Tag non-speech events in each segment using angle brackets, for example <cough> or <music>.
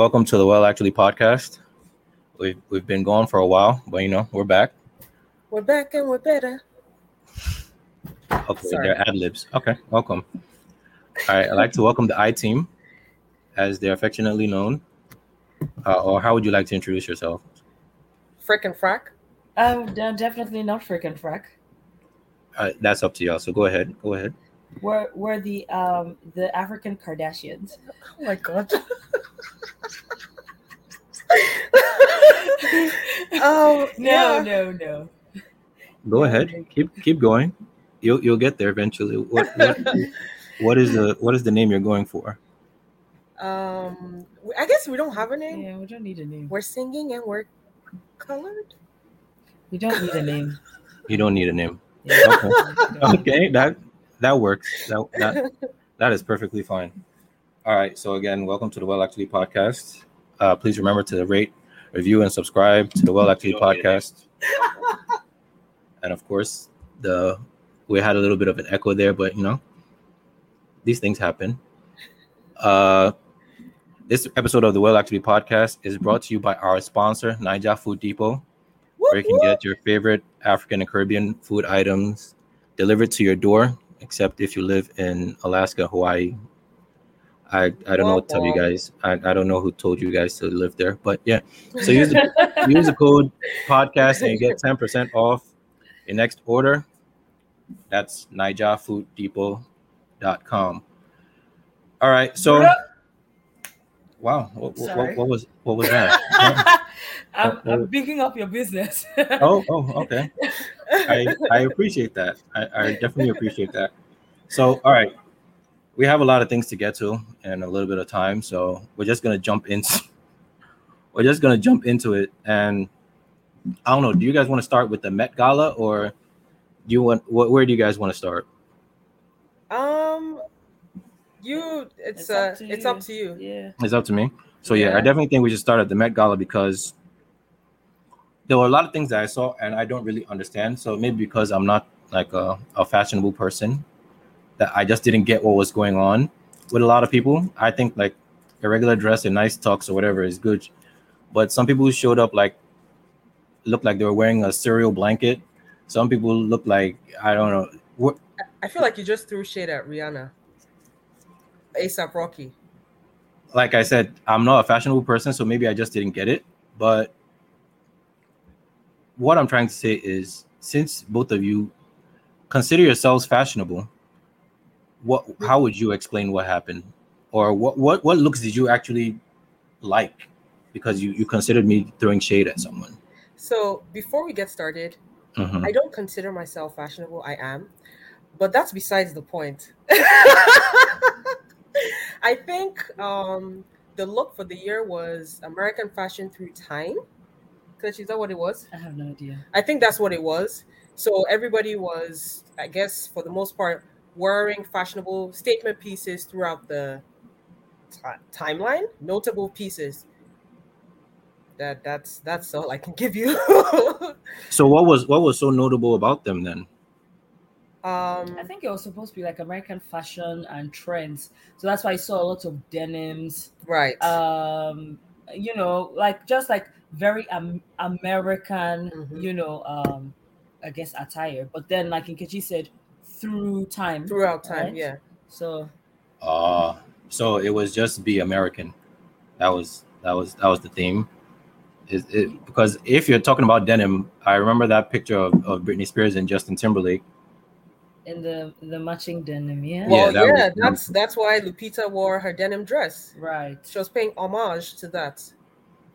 All right, welcome to the Well Actually podcast. We've we've been gone for a while, but you know we're back. We're back and we're better. Okay, Sorry. they're ad libs. Okay, welcome. All right, I'd like to welcome the I team, as they're affectionately known. Uh, or how would you like to introduce yourself? Frickin' frack. Um, de- definitely not freaking frack. Uh, that's up to y'all. So go ahead. Go ahead. We're we're the um the African Kardashians. Oh my god. <laughs> oh No, yeah. no, no. Go ahead. Keep keep going. You'll you'll get there eventually. What what, <laughs> what is the what is the name you're going for? Um, I guess we don't have a name. Yeah, we don't need a name. We're singing and we're colored. We don't need a name. You don't need a name. Yeah. Okay. <laughs> Okay, that that works. That that <laughs> that is perfectly fine. All right. So again, welcome to the Well Actually podcast. Uh, please remember to rate, review, and subscribe to the Well Actually podcast. <laughs> And of course, the we had a little bit of an echo there, but you know, these things happen. Uh, this episode of the Well Actually podcast is brought to you by our sponsor, Naija Food Depot where you can get your favorite African and Caribbean food items delivered to your door, except if you live in Alaska, Hawaii. I, I don't know what to tell you guys. I, I don't know who told you guys to live there, but yeah. So <laughs> use the use the code podcast and you get 10% off your next order. That's NaijaFoodDepot.com. All right. So wow. What, what, what was what was that? <laughs> I'm, I'm picking up your business. oh, oh, okay. <laughs> I, I appreciate that. I, I definitely appreciate that. So, all right, we have a lot of things to get to in a little bit of time, so we're just gonna jump into. <laughs> We're just gonna jump into it, and I don't know. Do you guys want to start with the Met Gala, or do you want? What, where do you guys want to start? Um, you. It's, It's uh, up to it's you. up to you. yeah. It's up to me. So yeah, I definitely think we should start at the Met Gala because there were a lot of things that I saw and I don't really understand. So maybe because I'm not like a, a fashionable person, that I just didn't get what was going on with a lot of people. I think like a regular dress and nice tux or whatever is good, but some people who showed up like looked like they were wearing a cereal blanket. Some people looked like I don't know. What, I feel like you just threw shade at Rihanna. ASAP Rocky. like I said, I'm not a fashionable person, so maybe I just didn't get it. But what I'm trying to say is, since both of you consider yourselves fashionable, what how would you explain what happened, or what what what looks did you actually like? Because you you considered me throwing shade at someone. So before we get started, Mhm. I don't consider myself fashionable. I am, but that's besides the point. <laughs> I think um, the look for the year was American fashion through time. Because is that what it was? I have no idea. I think that's what it was. So everybody was, I guess, for the most part, wearing fashionable statement pieces throughout the ti- timeline, notable pieces. That that's that's all I can give you. <laughs> So what was what was so notable about them then? um, I think it was supposed to be like American fashion and trends. So that's why I saw a lot of denims. right. Um, you know, like just like very um, American, Mhm. you know, um, I guess attire. But then, like Nkechi said, through time. throughout time, right? yeah. So Uh so it was just be American. That was that was that was the theme. Is it because if you're talking about denim, I remember that picture of, of Britney Spears and Justin Timberlake. in the the matching denim, yeah. Well, that yeah, was- that's that's why Lupita wore her denim dress. Right. She was paying homage to that.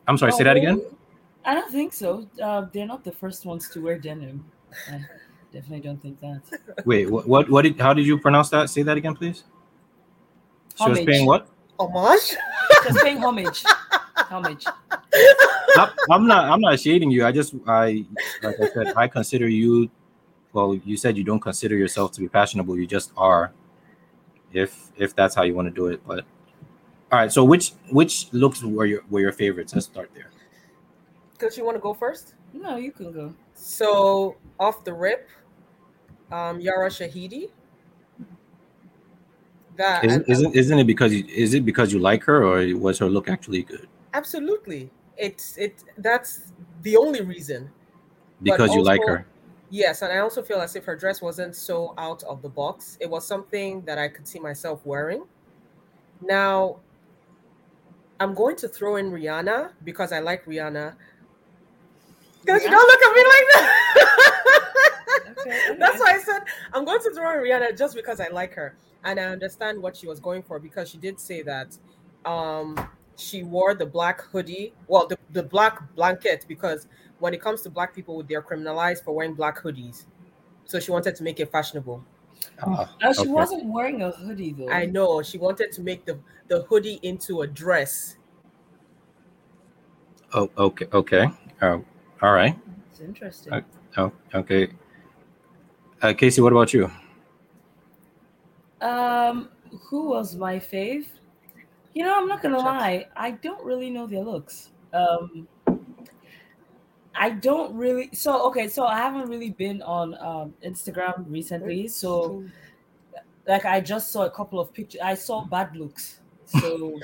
I'm sorry, Oh, say that again. I don't think so. Uh, they're not the first ones to wear denim. <laughs> I definitely don't think that. Wait, what, what what did how did you pronounce that? Say that again, please. She was paying what? Homage? Just paying homage. homage. I, I'm not I'm not shading you. I just I like I said, I consider you well, you said you don't consider yourself to be fashionable, you just are. If if that's how you want to do it. But all right, so which which looks were your were your favorites? Let's start there. Because you want to go first? No, you can go. So off the rip, um, Yara Shahidi. That Isn't, and- isn't isn't it because you, is it because you like her or was her look actually good? absolutely, it's it. That's the only reason. Because you like her. Yes, and I also feel as if her dress wasn't so out of the box. It was something that I could see myself wearing. Now, I'm going to throw in Rihanna because I like Rihanna. Because you don't look at me like that. <laughs> Okay, That's why I said I'm going to throw in Rihanna just because I like her and I understand what she was going for because she did say that um, she wore the black hoodie, well, the, the black blanket because when it comes to black people, they're criminalized for wearing black hoodies. So she wanted to make it fashionable. Uh, she okay. wasn't wearing a hoodie though. I know she wanted to make the the hoodie into a dress. Oh, okay, okay. Oh, all right. It's interesting. Uh, Oh, okay. Uh, Casey, what about you? Um, who was my fave? You know, I'm not gonna lie. I don't really know their looks. Um, I don't really. So okay, so I haven't really been on um, Instagram recently. So like, I just saw a couple of pictures. I saw bad looks. So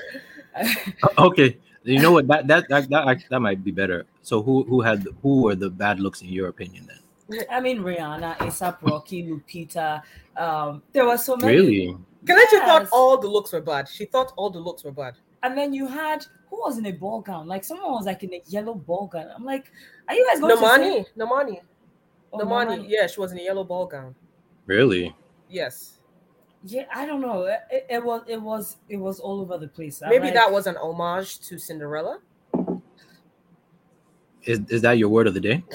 <laughs> Okay, you know what? That that that that, that might be better. So who who had who were the bad looks in your opinion then? I mean, Rihanna, ASAP Rocky, Lupita. Um, there were so many. Really? Kelechi thought all the looks were bad. She thought all the looks were bad. And then you had who was in a ball gown? Like someone was like in a yellow ball gown. I'm like, are you guys going to Normani, say- Normani, Oh, Normani. Yeah, she was in a yellow ball gown. Really? Yes. Yeah, I don't know. It, it- it was it was it was all over the place. I'm Maybe like, that was an homage to Cinderella. Is is that your word of the day? <laughs>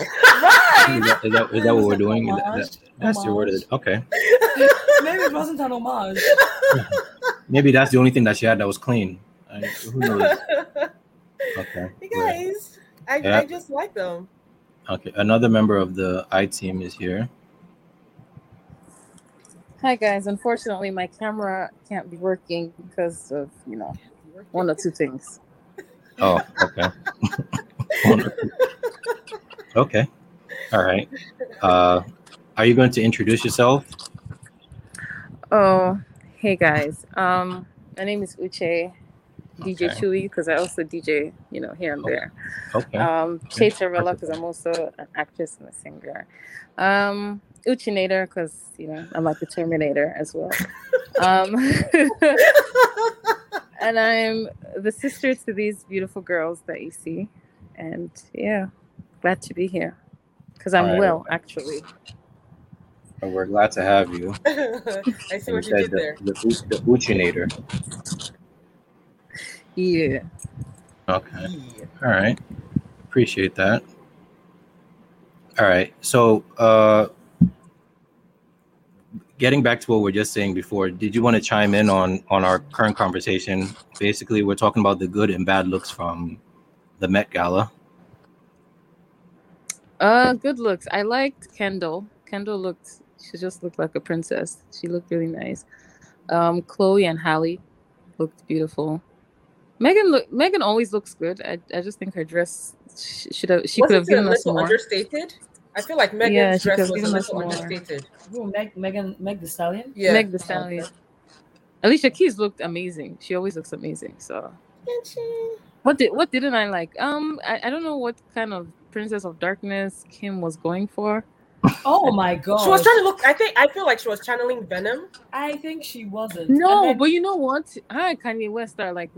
right. Is that is that, is that what we're doing? Is that- that- that's your word Okay. Maybe it wasn't an homage. <laughs> Maybe that's the only thing that she had that was clean. I, who knows? <laughs> Okay. you weird. guys, I, Yeah. I just like them. Okay. Another member of the I team is here. Hi guys, unfortunately my camera can't be working because of, you know, one or two things. Oh, okay. <laughs> okay. All right. Uh, are you going to introduce yourself? Oh, hey guys. Um my name is Uche, DJ Okay. Chewy because I also DJ, you know, here and there. Okay. Um Che Tarella because I'm also an actress and a singer. Um Uchinator because, you know, I'm like the Terminator as well. Um <laughs> and I'm the sister to these beautiful girls that you see. And yeah, glad to be here because I'm Alright. well, actually. Well, We're glad to have you. <laughs> I see You what you said did the, there. the, U- the Uchinator. Yeah. Okay. Yeah. All right. Appreciate that. All right. So, uh, getting back to what we are just saying before, did you want to chime in on on our current conversation? Basically, we're talking about the good and bad looks from the Met Gala. Uh, good looks. I liked Kendall. Kendall looked. She just looked like a princess. She looked really nice. Um, Chloe and Halle looked beautiful. Megan look. Megan always looks good. I, I just think her dress sh- should have. She could have Wasn't a given us more. understated? I feel like Megan's Yeah, dress was a little understated. Who, Meg, Megan, Meg the Stallion. Yeah. Meg the Stallion. Alicia Keys looked amazing. She always looks amazing. So what did what didn't I like? Um, I, I don't know what kind of Princess of Darkness Kim was going for. Oh my god. She was trying to look. I think I feel like she was channeling Venom. I think she wasn't. No, then- but you know what? Her and Kanye West are like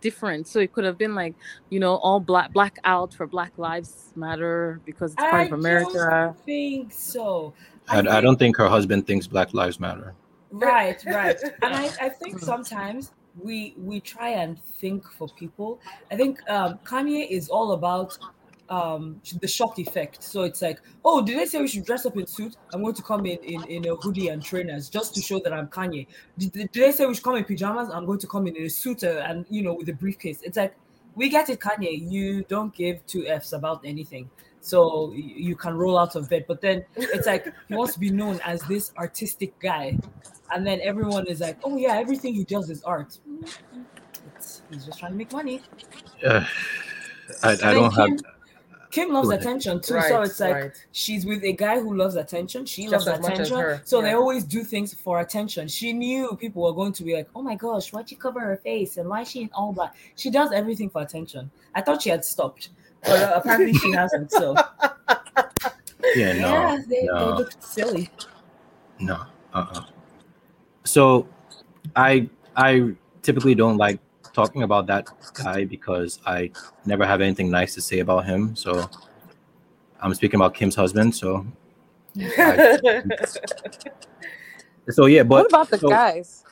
different. So it could have been like, you know, all black black out for Black Lives Matter because it's part of America. don't think so. I, I think- don't think her husband thinks Black Lives Matter. Right, right. <laughs> And I, I think Hmm. sometimes we we try and think for people. I think um, Kanye is all about um the shock effect. So it's like, oh, did they say we should dress up in suit? I'm going to come in in, in a hoodie and trainers just to show that I'm Kanye. Did, did they say we should come in pajamas? I'm going to come in, in a suit uh, and you know with a briefcase. It's like we get it, Kanye. You don't give two f's about anything. So you can roll out of bed, but then it's like he wants to be known as this artistic guy, and then everyone is like, "Oh yeah, everything he does is art." It's, he's just trying to make money. Uh, I, I don't have Kim- Kim loves Go attention too, right, so it's like right. she's with a guy who loves attention. She Just loves as much as attention, her, so they always do things for attention. She knew people were going to be like, "Oh my gosh, why'd she cover her face and why is she in all black?" She does everything for attention. I thought she had stopped, but uh, apparently she hasn't. So <laughs> Yeah, no, yeah, they, no. they look silly. no. Uh-uh. So, I I typically don't like talking about that guy because I never have anything nice to say about him. So, I'm speaking about Kim's husband. So, <laughs> so yeah. But what about the so- guys?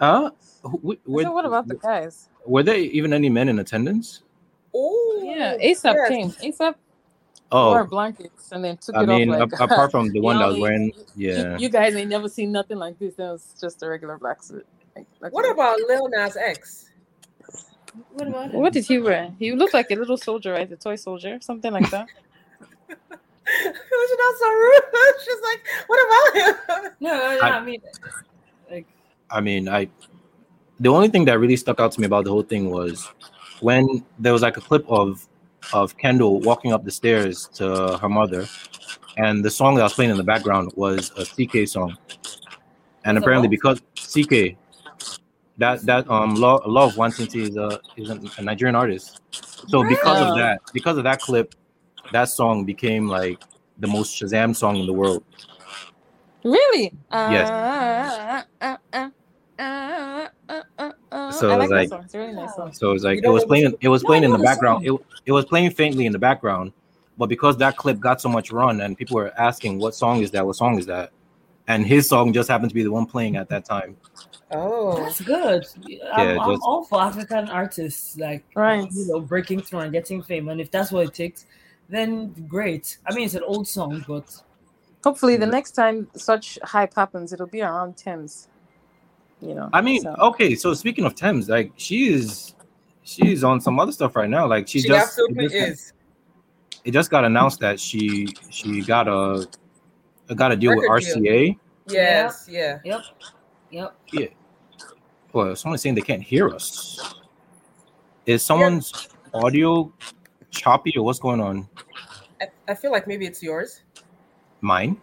Uh, who- I were, what about the guys? were there even any men in attendance? oh, Yeah, ASAP yes. came. ASAP Oh, wore blankets and then took I it mean, off. Like, a- apart from the one that was wearing, ain't- you- yeah. You, guys ain't never seen nothing like this. That was just a regular black suit. Like, like- What about Lil Nas X? What about him? What did he wear? He looked like a little soldier, right? A toy soldier, something like that. <laughs> She's not so rude. <laughs> She's like, what about him? <laughs> No, no, no, I- I mean, like I mean, I the only thing that really stuck out to me about the whole thing was when there was like a clip of of Kendall walking up the stairs to her mother, and the song that was playing in the background was a CKay song, and apparently because CKay, that that um Love, Love Nwantiti is a is a, a Nigerian artist, so because of that because of that clip, that song became like the most Shazam song in the world. Really? Yes. Uh, uh, uh, uh, uh, uh, uh. So I it like was like- It's really nice song. So it was like it was playing. It was No, playing in the the background. It, it was playing faintly in the background, but because that clip got so much run and people were asking, "What song is that? What song is that?" And his song just happened to be the one playing at that time. Oh, That's good. I'm, Yeah, I'm all for African artists, like Right. you know, breaking through and getting fame. And if that's what it takes, then great. I mean, it's an old song, but Hopefully, the next time such hype happens, it'll be around Tems. You know. I mean, so- okay. So speaking of Tems, like she is, she's on some other stuff right now. Like she, she just, absolutely it just, is. it just got announced that she she got a got a deal with Record deal. RCA. Yes, yeah. yep, yep. Yeah. Well, someone's saying they can't hear us. Is someone's audio choppy or what's going on? I, I feel like maybe it's yours. Mine.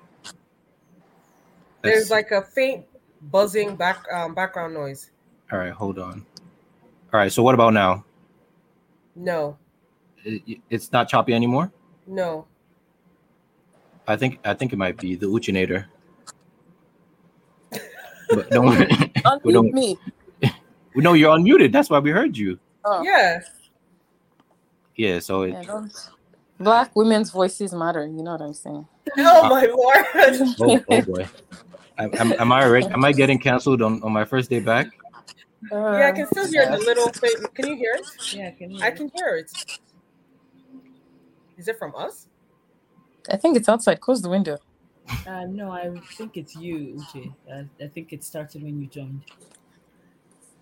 There's Let's- like a faint buzzing back um, background noise. all right. Hold on. All right. So what about now? No, It- it's not choppy anymore. no. I think I think it might be the Uchinator. But don't worry. <laughs> we Unmute don't- me. <laughs> no, you're unmuted. That's why we heard you. Oh, Yeah. Yeah. So it, yeah, <laughs> Black women's voices matter. You know what I'm saying? Oh my lord. oh, oh boy. Am, am, am I already, am I getting canceled on, on my first day back? yeah, I can still hear the Uh, little faint. Can you hear it? Yeah, I can. hear I can hear it. Is it from us? I think it's outside. Close the window. Uh, no, I think it's you, Uche. Uh, I think it started when you joined.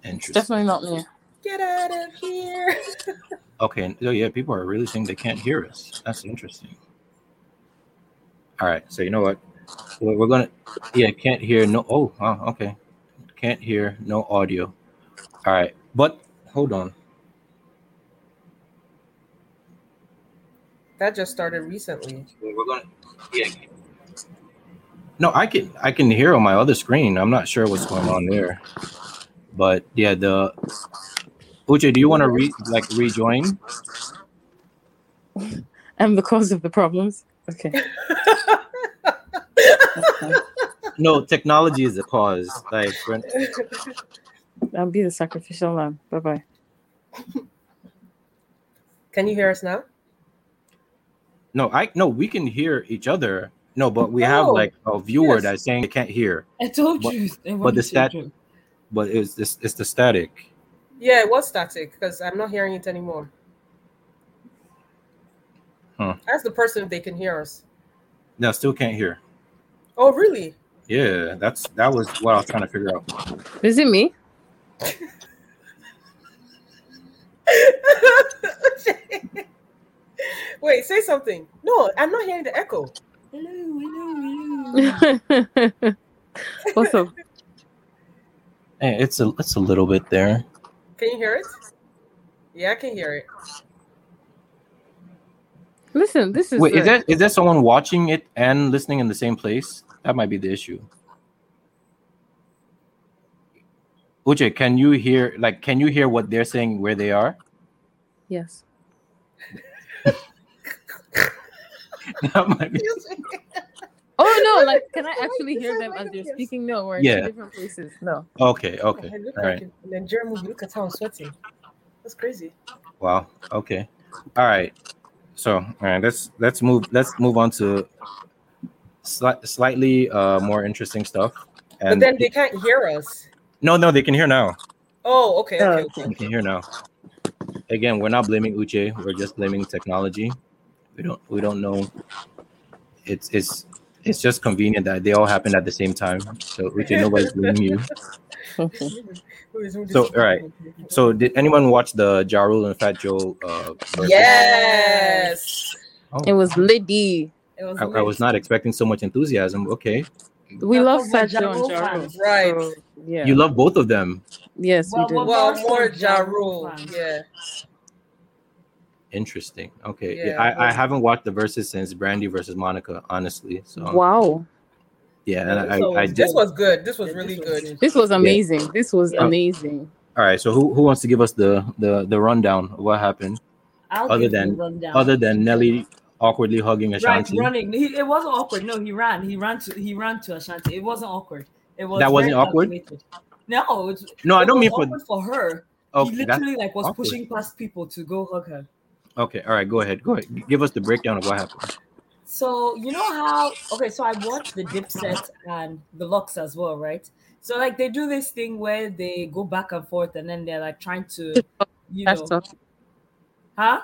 It's definitely not me. Get out of here. <laughs> Okay. So yeah, people are really saying they can't hear us. That's interesting. All right. So you know what? We're, we're gonna. Yeah, can't hear. No. Oh. Oh. Okay. Can't hear. No audio. All right. But hold on. That just started recently. We're gonna. Yeah. No, I can I can hear on my other screen. I'm not sure what's going on there. But yeah, the Uche, do you want to re like rejoin? I'm the cause of the problems. Okay. <laughs> No, technology is the cause. Like when- I'll be the sacrificial lamb. Bye bye. Can you hear us now? No, I no, we can hear each other. No, but we have Oh, like a viewer yes. that's saying they can't hear. I told But- you. I but the to stat- join. But it's it's, it's the static. Yeah, it was static because I'm not hearing it anymore. Huh. Ask the person if they can hear us. No, still can't hear. Oh, really? Yeah, that's that was what I was trying to figure out. Is it me? <laughs> Wait, say something. No, I'm not hearing the echo. Hello, hello, hello. What's up? Eh, it's a it's a little bit there. Can you hear it? Yeah, I can hear it. Listen, this is Wait, is the- there is there someone watching it and listening in the same place? That might be the issue. Uche, can you hear like can you hear what they're saying where they are? yes. <laughs> <laughs> That might be- Oh no, like can I actually hear them as they're speaking? No, we're in Yeah. two different places. No. okay, okay. I look All like right. And then Jeremy, look at how I'm sweating. That's crazy. Wow. Okay. All right. So, all right, let's let's move let's move on to sli- slightly uh more interesting stuff. But then they can't hear us. no, no, they can hear now. Oh, okay, Oh, okay, okay. okay. They can hear now. Again, we're not blaming Uche. We're just blaming technology. We don't we don't know. It's it's it's just convenient that they all happened at the same time. So Uche, nobody's blaming you. <laughs> So, all right. So did anyone watch the Ja Rule and Fat Joe? Uh, versus? Yes. Oh, It was Liddy. I, I was not expecting so much enthusiasm. Okay, We Yeah, love we're Fat Joe and Rule Ja Rule. Right. So, yeah. you love both of them. yes, Well, we do. well, Well, More more so Ja Ja Rule. Rule. Yeah. Interesting. Okay, yeah, Yeah, I, I haven't watched the verses since Brandy versus Monica, honestly. So wow. yeah, Yeah, and this I, I always- did. This was good. This was Yeah, really this good. This was amazing. This was Yeah. amazing. All right, so who who wants to give us the the the rundown of what happened, I'll other than- other than Nelly awkwardly hugging right Ashanti? running. He, it wasn't awkward. No, he ran. He ran to he ran to Ashanti. It wasn't awkward. It was That wasn't awkward? calculated. No, it's, No, I don't was mean for. for her. Okay, he literally like was awkward. pushing past people to go hug her. Okay. All right, go ahead. Go ahead. Give us the breakdown of what happened. So you know how okay, so I watched the Dipset and the LOX as well, right? So like they do this thing where they go back and forth and then they're like trying to you Trash know talking. huh?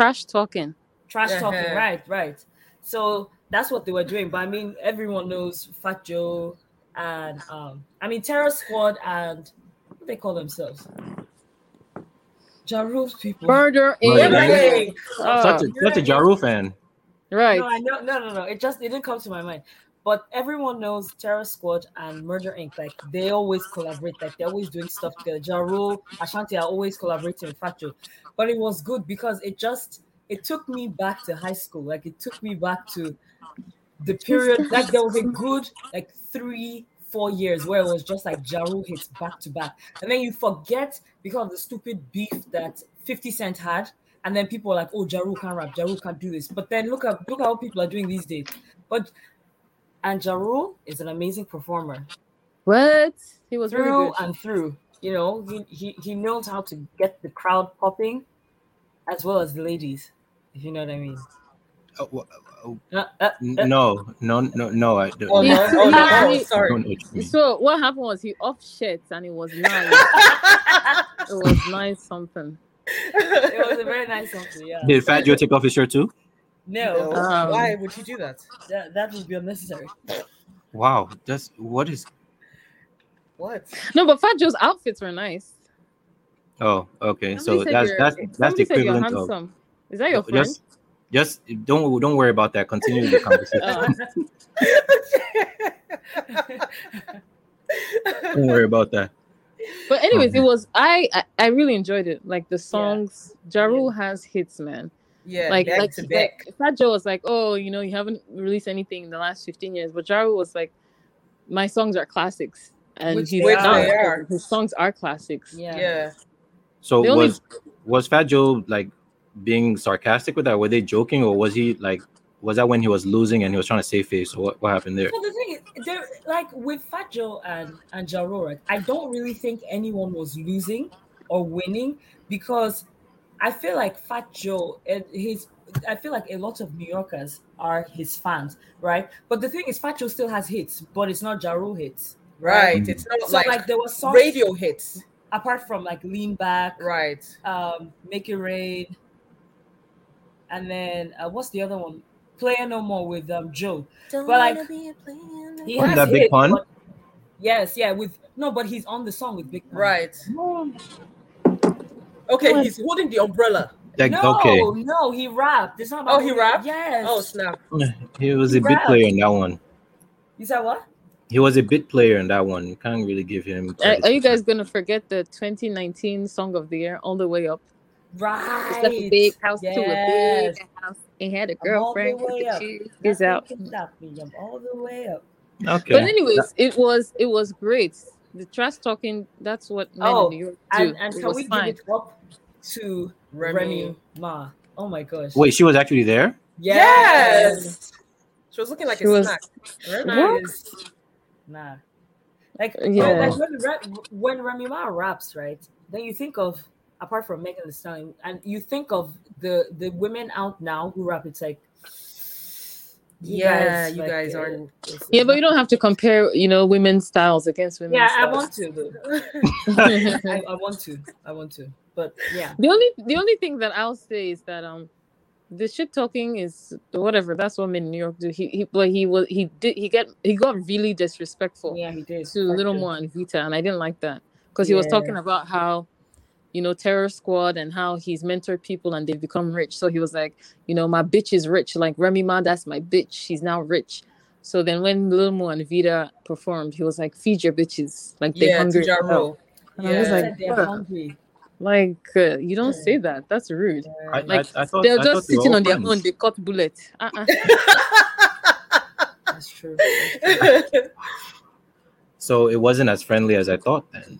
Trash talking. Trash talking, Uh-huh. right, right. So that's what they were doing. But I mean everyone knows Fat Joe and um I mean Terror Squad and what they call themselves? Ja Rule's people. Murder Murder in Everything. Oh, such a such a Ja fan. right. No, I know, no, no, no. It just it didn't come to my mind. But everyone knows Terror Squad and Murder Inc. Like they always collaborate. Like they're always doing stuff together. Ja Rule, Ashanti are always collaborating with Fat But it was good because it just it took me back to high school. Like it took me back to the period. Like there was a good like three, four years where it was just like Ja Rule hits back to back, and then you forget because of the stupid beef that Fifty Cent had. And then people are like, "Oh, Ja Rule can't rap. Ja Rule can't do this." But then look at look at what people are doing these days. But and Ja Rule is an amazing performer What? He was through really good. and through. You know, he, he he knows how to get the crowd popping, as well as the ladies. If you know what I mean. Oh, oh, Uh, uh, uh, no, no, no, no. I don't. Oh, no. Oh, no. Oh, sorry. don't know what you mean. So what happened was he off shit and it was <laughs> nice. it was nice something. it was a very nice song. Yeah. Did Fat Joe take off his shirt too? No, No. Um, Why would you do that? that, that would be unnecessary. Wow, that's what is. What? No, but Fat Joe's outfits were nice. Oh, okay. Somebody So that's that's that's the somebody said you're equivalent of. Is that your friend? just just don't don't worry about that. Continue the conversation. Oh. <laughs> don't worry about that. But anyways, it Mhm. was I, I I really enjoyed it. Like the songs, Ja Rule has hits, man. yeah, like back like, to back. like Fat Joe was like, oh, you know, you haven't released anything in the last fifteen years, but Ja Rule was like, my songs are classics, and Which he's they not. are. They are. His songs are classics. Yeah. Yeah. So The only- was was Fat Joe like being sarcastic with that? Were they joking, or was he like was that when he was losing and he was trying to save face? Or what, what happened there? So the thing is, there like with Fat Joe and and Ja Rule, I don't really think anyone was losing or winning because I feel like Fat Joe and his I feel like a lot of New Yorkers are his fans, right? But the thing is, Fat Joe still has hits, but it's not Ja hits. Right. Mm. It's not So like, like, there was songs radio hits. apart from like Lean Back, Right. um, Make It Rain, and then uh, what's the other one? Player No More with um Joe. But like he Wasn't has that Big Pun? but- Yes, yeah, with no, but he's on the song with Big Pun. Right. Okay, he's holding the umbrella. Like, no, okay, no, he rapped. It's not about Oh, he rapped? Yes. Oh snap. <sighs> he was a He bit rapped. player in that one. you said what? He was a bit player in that one. You can't really give him. Are, are you guys gonna forget the 2019 Song of the Year all the way up? Right. It's like a big house too, a big house. and had a I'm all the girlfriend. way up. He's out. can stop me. I'm all the way up. Okay. But anyways, it was it was great. The trash talking. That's what men Oh, in New York do. And, and it can we fine. give it up to Remy. Remy, Ma? Oh my gosh. Wait, she was actually there. Yes. She was looking like She a was- snack. Very Nah, nice. is- Nah. Like, oh, Yeah. like when, when Remy Ma raps, right? Then you think of apart from Megan Thee Stallion, and you think of the the women out now who rap. It's like, you Yeah, you like, guys uh, aren't. it's- Yeah, but you don't have to compare, you know, women's styles against women's Yeah, I want to. Though. <laughs> <laughs> I, I want to. I want to. But yeah, The only the only thing that I'll say is that um the shit talking is whatever. That's what men in New York do. He he but he was he did he get he got really disrespectful yeah, he did. to For Little sure. Mo and Vita, and I didn't like that because he was talking about how you know Terror Squad and how he's mentored people and they've become rich. So he was like, you know, my bitch is rich. Like Remy Ma, that's my bitch. She's now rich. So then when Lil Mo and Vita performed, he was like, feed your bitches. Like they yeah, hungry. to Ja as hell. Rule. And I was Yeah. like, Said they're "Bruh." hungry. Like uh, you don't Yeah. say that. That's rude. I, Like I, I thought they're I just thought they were sitting on their own. They cut bullet. Uh-uh. <laughs> That's true. So it wasn't as friendly as I thought. Then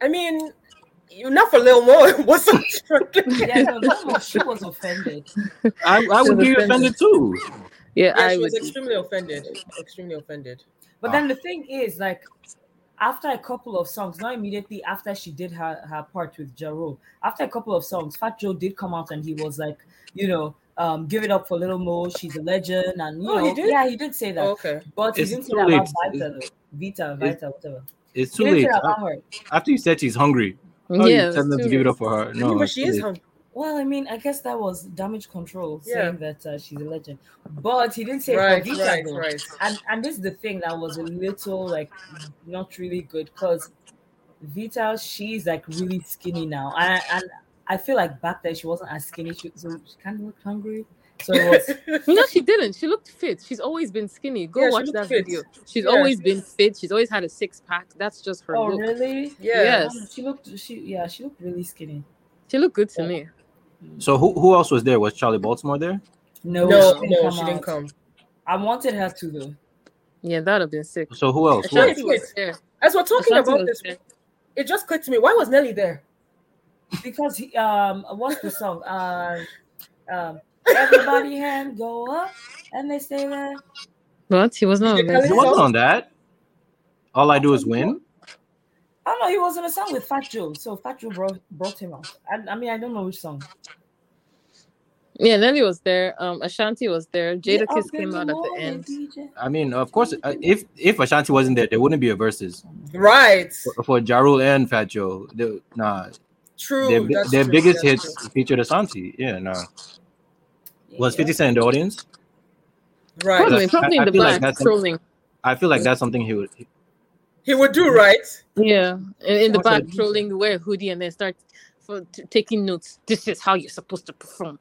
I mean, you not for Lil Mo. It wasn't. yeah, no, no, no, she was offended. I, I would be offended too. Yeah, Yeah, I she was would. extremely offended. Extremely offended. But Ah. then the thing is, like, after a couple of songs, not immediately after she did her, her part with Ja Rule, after a couple of songs, Fat Joe did come out and he was like, you know, um, give it up for Little Mo, she's a legend, and you Oh, he know, did? yeah, he did say that, Oh, okay. but he It's didn't say too that about late. Vita, though. Vita, Vita, whatever. It's He too late. that about her. After you said she's hungry, oh, yeah, you tell them to give it up for her. I No, mean, but she is hungry. Well, I mean, I guess that was damage control Yeah. saying that uh, she's a legend, but he didn't say it Right, for Vita, right, though. right. and and this is the thing that was a little like not really good because Vita she's like really skinny now and and I feel like back then she wasn't as skinny she, so she kind of looked hungry so it was <laughs> No, she didn't. She looked fit. She's always been skinny. Go Yeah, watch that fit. video. She's Yeah. always been fit. She's always had a six pack. That's just her oh look. really Yeah. Yes. No, she looked she yeah she looked really skinny She looked good to Yeah. me. So who who else was there? Was Charlie Baltimore there? no No, she no, come she didn't come. I wanted her to though Yeah, that'd have been sick. So who else? Who else? Was there. As we're talking Ashanti about this, there. it just clicked to me. Why was Nelly there? because he, um what's the song uh, um everybody hand go up and they stay there But he was not. On tell He that. wasn't on that. All I do is win. I don't know. He was on a song with Fat Joe, so Fat Joe brought brought him out. I, I mean, I don't know which song. Yeah, Nelly was there. Um, Ashanti was there. Jada Yeah, Kiss came out at the end. DJ. I mean, of course, uh, if if Ashanti wasn't there, there wouldn't be a versus Right. for, for Ja Rule and Fat Joe. The- Nah, True. their, their true, biggest that's hits true. featured Ashanti. Yeah, nah. Was Yeah. 50 Cent in the audience? Right. Probably, probably I- in I the feel like back, that's- trolling. I feel like that's something he would. He would do right. Yeah, in, in the back, trolling, wear a hoodie, and then start for, t- taking notes. This is how you're supposed to perform.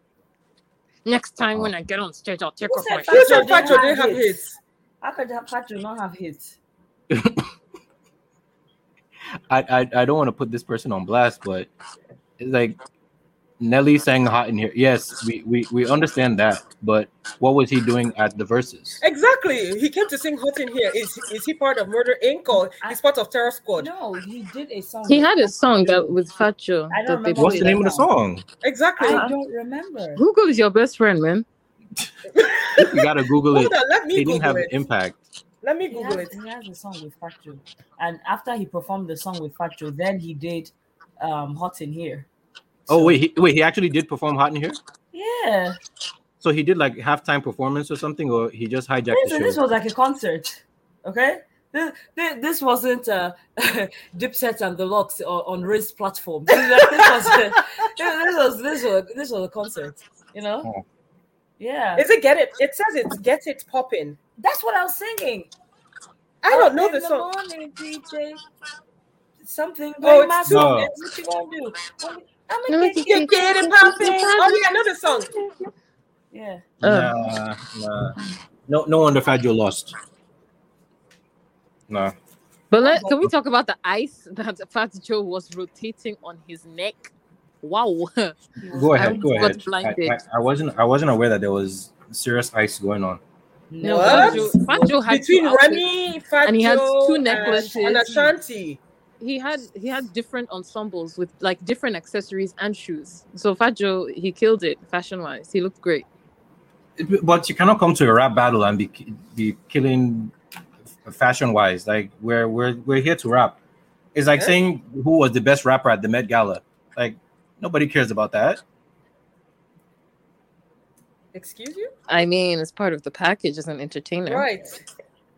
Next time when I get on stage, I'll take Who off said my Fat Who shirt. Joe said Fat Joe didn't didn't have have hits? hits? How could that not have hits? <laughs> I, I I don't want to put this person on blast, but it's like Nelly sang "Hot in Here." Yes, we, we we understand that, but what was he doing at the verses? Exactly. He came to sing Hot in Here. Is is he part of Murder Inc. or he's part of Terror Squad? No, he did a song. He had a song that with Fat Joe I don't that remember What's the name of the song? Exactly. I don't remember. Google is your best friend, man. You gotta Google it. Hold on, let me He didn't Google have it. impact. Let me He Google has, it. he has a song with Fat Joe, and after he performed the song with Fat Joe, then he did um, "Hot in Here." Oh So- wait, he, wait, he actually did perform "Hot in Here." yeah. So he did like halftime performance or something, or he just hijacked Listen, the this was like a concert, okay? This, this, this wasn't uh, <laughs> Dipset and the LOX on, on Riz platform. <laughs> This, was a, this was this was this was a concert, you know? Oh. Yeah, Is it Get It? It says it's Get It popping. that's what I was singing. I don't know Up the in song. morning, DJ. Something Oh, going it's my No. song. What you gonna do? I'm No, gonna it's- get You get it poppin'. Oh yeah, I know the song. yeah. Uh. Nah, nah. No, no wonder Fat Joe lost. Nah. But let, can we talk about the ice <laughs> that Fat Joe was rotating on his neck Wow. <laughs> Go I ahead. Go ahead. I. I, I wasn't. I wasn't aware that there was serious ice going on. No, What? Fat Joe, Fajo had Between. Remy, Fat And he has Joe, two and- necklaces. and Ashanti. He had he had different ensembles with like different accessories and shoes. So Fat Joe, he killed it fashion wise. He looked great. But you cannot come to a rap battle and be be killing fashion wise. Like we're we're we're here to rap. It's like Yeah. saying who was the best rapper at the Met Gala. Like nobody cares about that. Excuse you? I mean, it's part of the package as an entertainer. Right.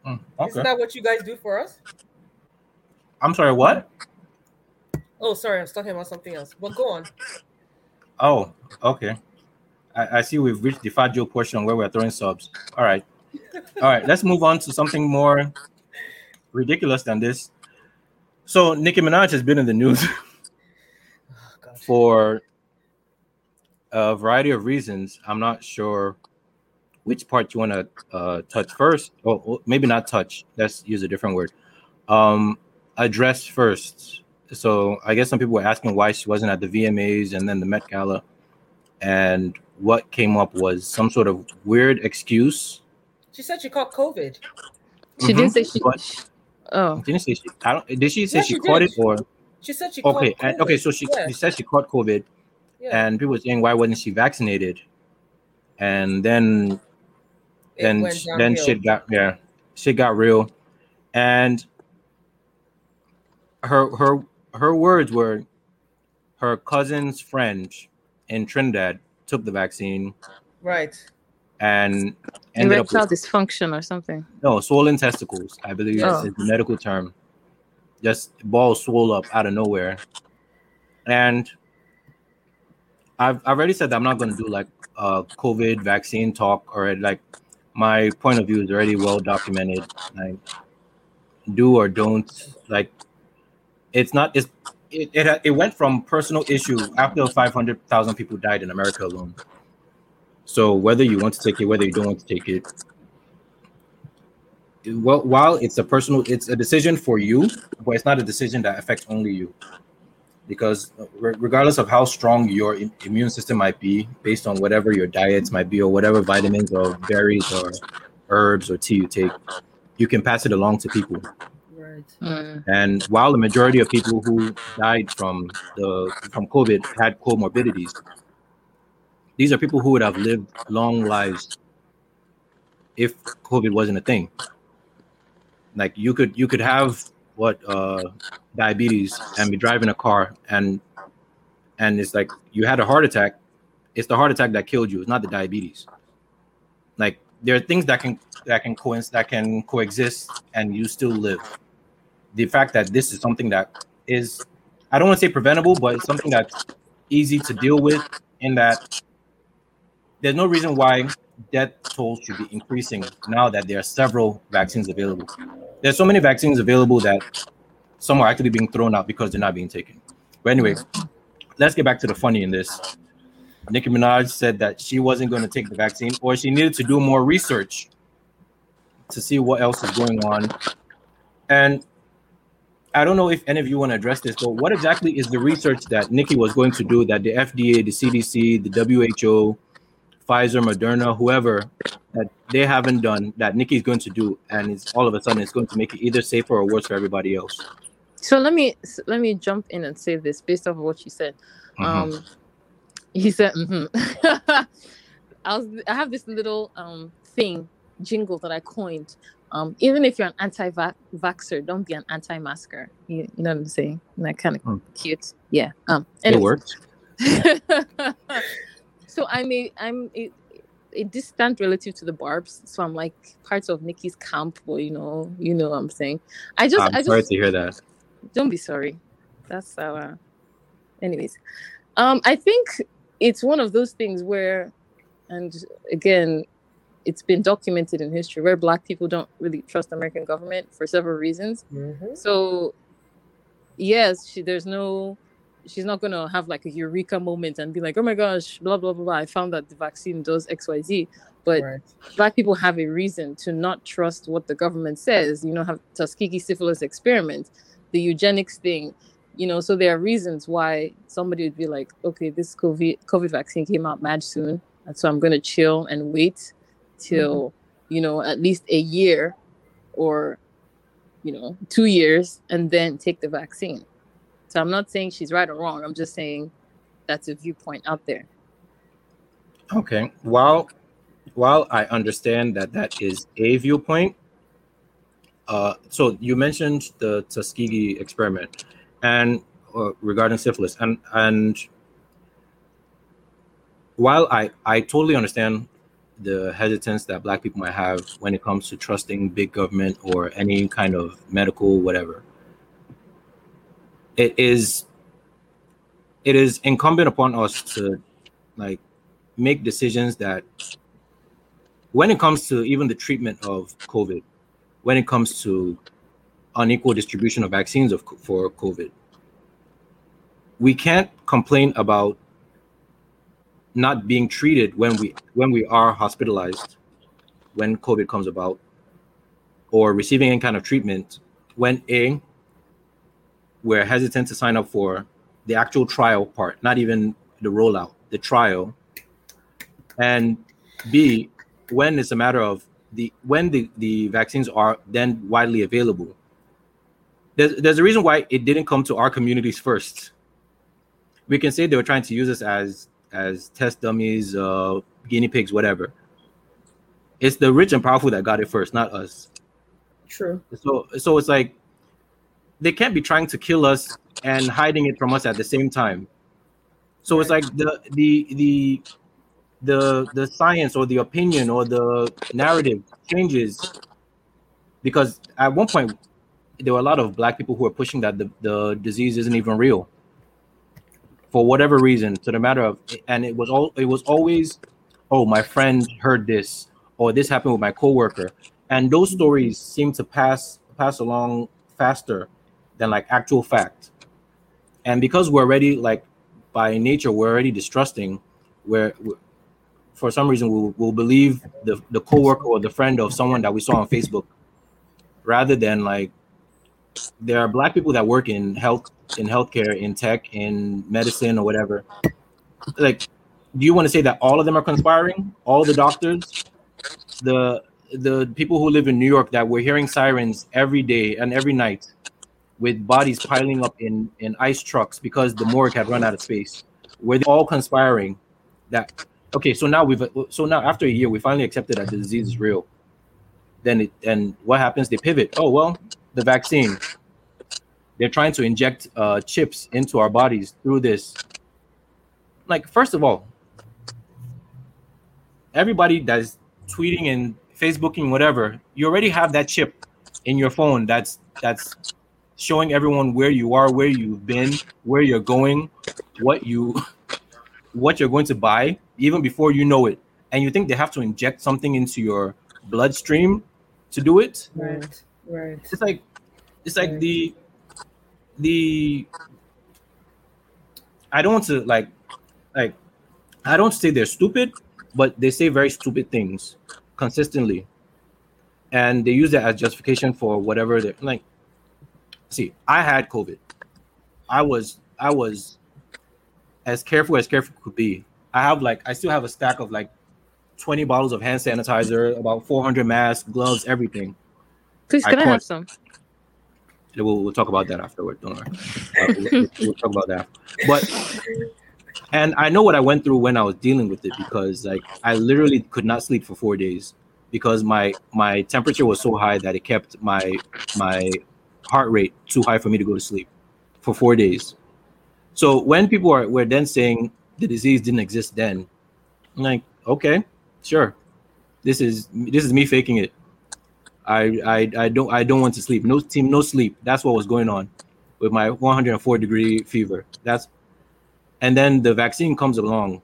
Mm, Isn't that what you guys do for us? I'm sorry. What? Oh, sorry, I was talking about something else. But go on. Oh, okay. I, I see we've reached the Fat Joe portion where we're throwing subs. All right. All right. Let's move on to something more ridiculous than this. So Nicki Minaj has been in the news Oh, <laughs> for a variety of reasons. I'm not sure which part you want to uh, touch first, or or maybe not touch. Let's use a different word. Um, address first. So I guess some people were asking why she wasn't at the VMAs and then the Met Gala, and what came up was some sort of weird excuse. She said she caught COVID. She didn't Mhm. say she. But Oh, didn't say she. I don't. Did she say Yeah, she, she caught it or She said she okay? caught And, okay, so she, yeah, she said she caught COVID, yeah. and people were saying why wasn't she vaccinated? And then It then went then downhill. shit got yeah, shit got real, and her her her words were, her cousin's friend in Trinidad took the vaccine right. and ended up erectile with, dysfunction or something. no swollen testicles. I believe Oh. is the medical term. Just balls swole up out of nowhere, and I've I've already said that I'm not going to do like a COVID vaccine talk or like my point of view is already well documented. Like do or don't like it's not it's it it, it went from personal issue after 500,000 people died in America alone. So whether you want to take it, whether you don't want to take it, well, while it's a personal, it's a decision for you, but it's not a decision that affects only you. Because uh, re- regardless of how strong your im- immune system might be, based on whatever your diets might be, or whatever vitamins or berries or herbs or tea you take, you can pass it along to people. Right. Mm. And while the majority of people who died from the from COVID had comorbidities, these are people who would have lived long lives if COVID wasn't a thing. Like you could you could have what uh diabetes and be driving a car and and it's like you had a heart attack. It's the heart attack that killed you. It's not the diabetes. Like there are things that can that can coinc- that can coexist and you still live the fact that this is something that is I don't want to say preventable, but it's something that's easy to deal with in that there's no reason why death tolls should be increasing now that there are several vaccines available. There's so many vaccines available that some are actually being thrown out because they're not being taken. But anyway, let's get back to the funny in this. Nicki Minaj said that she wasn't going to take the vaccine or she needed to do more research to see what else is going on. And I don't know if any of you want to address this, but what exactly is the research that Nicki was going to do that the FDA, the CDC, the WHO, Pfizer, Moderna, whoever, that they haven't done that Nicki's going to do, and it's all of a sudden it's going to make it either safer or worse for everybody else. So let me let me jump in and say this based off of what you said. Mhm. Um, he said, mhm. <laughs> I was I have this little um thing jingle that I coined. Um, even if you're an anti-vaxxer, don't be an anti-masker. You, you know what I'm saying? That kind of Hmm. cute. Yeah. Um. it works. <laughs> so I'm a I'm a, a distant relative to the Barbs, so I'm like part of Nicki's camp, or you know, you know what I'm saying. I just I'm I sorry just to hear that. don't be sorry. That's our anyways. Um I think it's one of those things where and again it's been documented in history where black people don't really trust American government for several reasons. Mhm. So yes, she there's no she's not gonna have like a eureka moment and be like, oh my gosh, blah blah blah blah. I found that the vaccine does XYZ. But Right. black people have a reason to not trust what the government says. You know, have Tuskegee syphilis experiment, the eugenics thing, you know, so there are reasons why somebody would be like, okay, this COVID COVID vaccine came out mad soon, and so I'm gonna chill and wait till mm-hmm. you know at least a year or you know two years and then take the vaccine. So I'm not saying she's right or wrong. I'm just saying that's a viewpoint out there. Okay. While while I understand that that is a viewpoint, uh, so you mentioned the Tuskegee experiment and uh, regarding syphilis and and while I I totally understand the hesitance that black people might have when it comes to trusting big government or any kind of medical whatever it is it is incumbent upon us to like make decisions that when it comes to even the treatment of covid when it comes to unequal distribution of vaccines of, for COVID. We can't complain about not being treated when we when we are hospitalized when COVID comes about or receiving any kind of treatment when A we're hesitant to sign up for the actual trial part, not even the rollout, the trial. And B, when it's a matter of the when the, the vaccines are then widely available, there's there's a reason why it didn't come to our communities first. We can say they were trying to use us as as test dummies, uh, guinea pigs, whatever. It's the rich and powerful that got it first, not us. True. So so it's like they can't be trying to kill us and hiding it from us at the same time. So it's like the the the the the science or the opinion or the narrative changes because at one point there were a lot of black people who were pushing that the, the disease isn't even real for whatever reason to the matter of and it was all it was always oh my friend heard this or this happened with my coworker. And those stories seem to pass pass along faster than like actual fact. And because we're already like by nature we're already distrusting where for some reason we'll, we'll believe the the coworker or the friend of someone that we saw on facebook rather than like there are black people that work in health in healthcare in tech in medicine or whatever. Like do you want to say that all of them are conspiring? All the doctors? The the people who live in new york that were hearing sirens every day and every night with bodies piling up in in ice trucks because the morgue had run out of space were they all conspiring that okay so now we've so now after a year we finally accepted that the disease is real. Then it and what happens? They pivot. Oh well the vaccine. They're trying to inject uh, chips into our bodies through this. Like, first of all, everybody that's tweeting and Facebooking, whatever, you already have that chip in your phone that's that's showing everyone where you are, where you've been, where you're going, what you <laughs> what you're going to buy, even before you know it. And you think they have to inject something into your bloodstream to do it? Right. Right. It's like it's like the the I don't want to like like I don't say they're stupid, but they say very stupid things consistently. And they use that as justification for whatever they're like. See, I had COVID. I was I was as careful as careful could be. I have like I still have a stack of like 20 bottles of hand sanitizer, about 400 masks, gloves, everything. Please, can I, I have some? We'll, we'll talk about that afterward. Don't worry. Uh, we'll, we'll talk about that. But and I know what I went through when I was dealing with it because like I literally could not sleep for four days because my my temperature was so high that it kept my my heart rate too high for me to go to sleep for four days. So when people are were then saying the disease didn't exist then, I'm like, okay, sure. This is this is me faking it. I, I I don't I don't want to sleep. No team, no sleep. That's what was going on with my 104 degree fever. That's and then the vaccine comes along.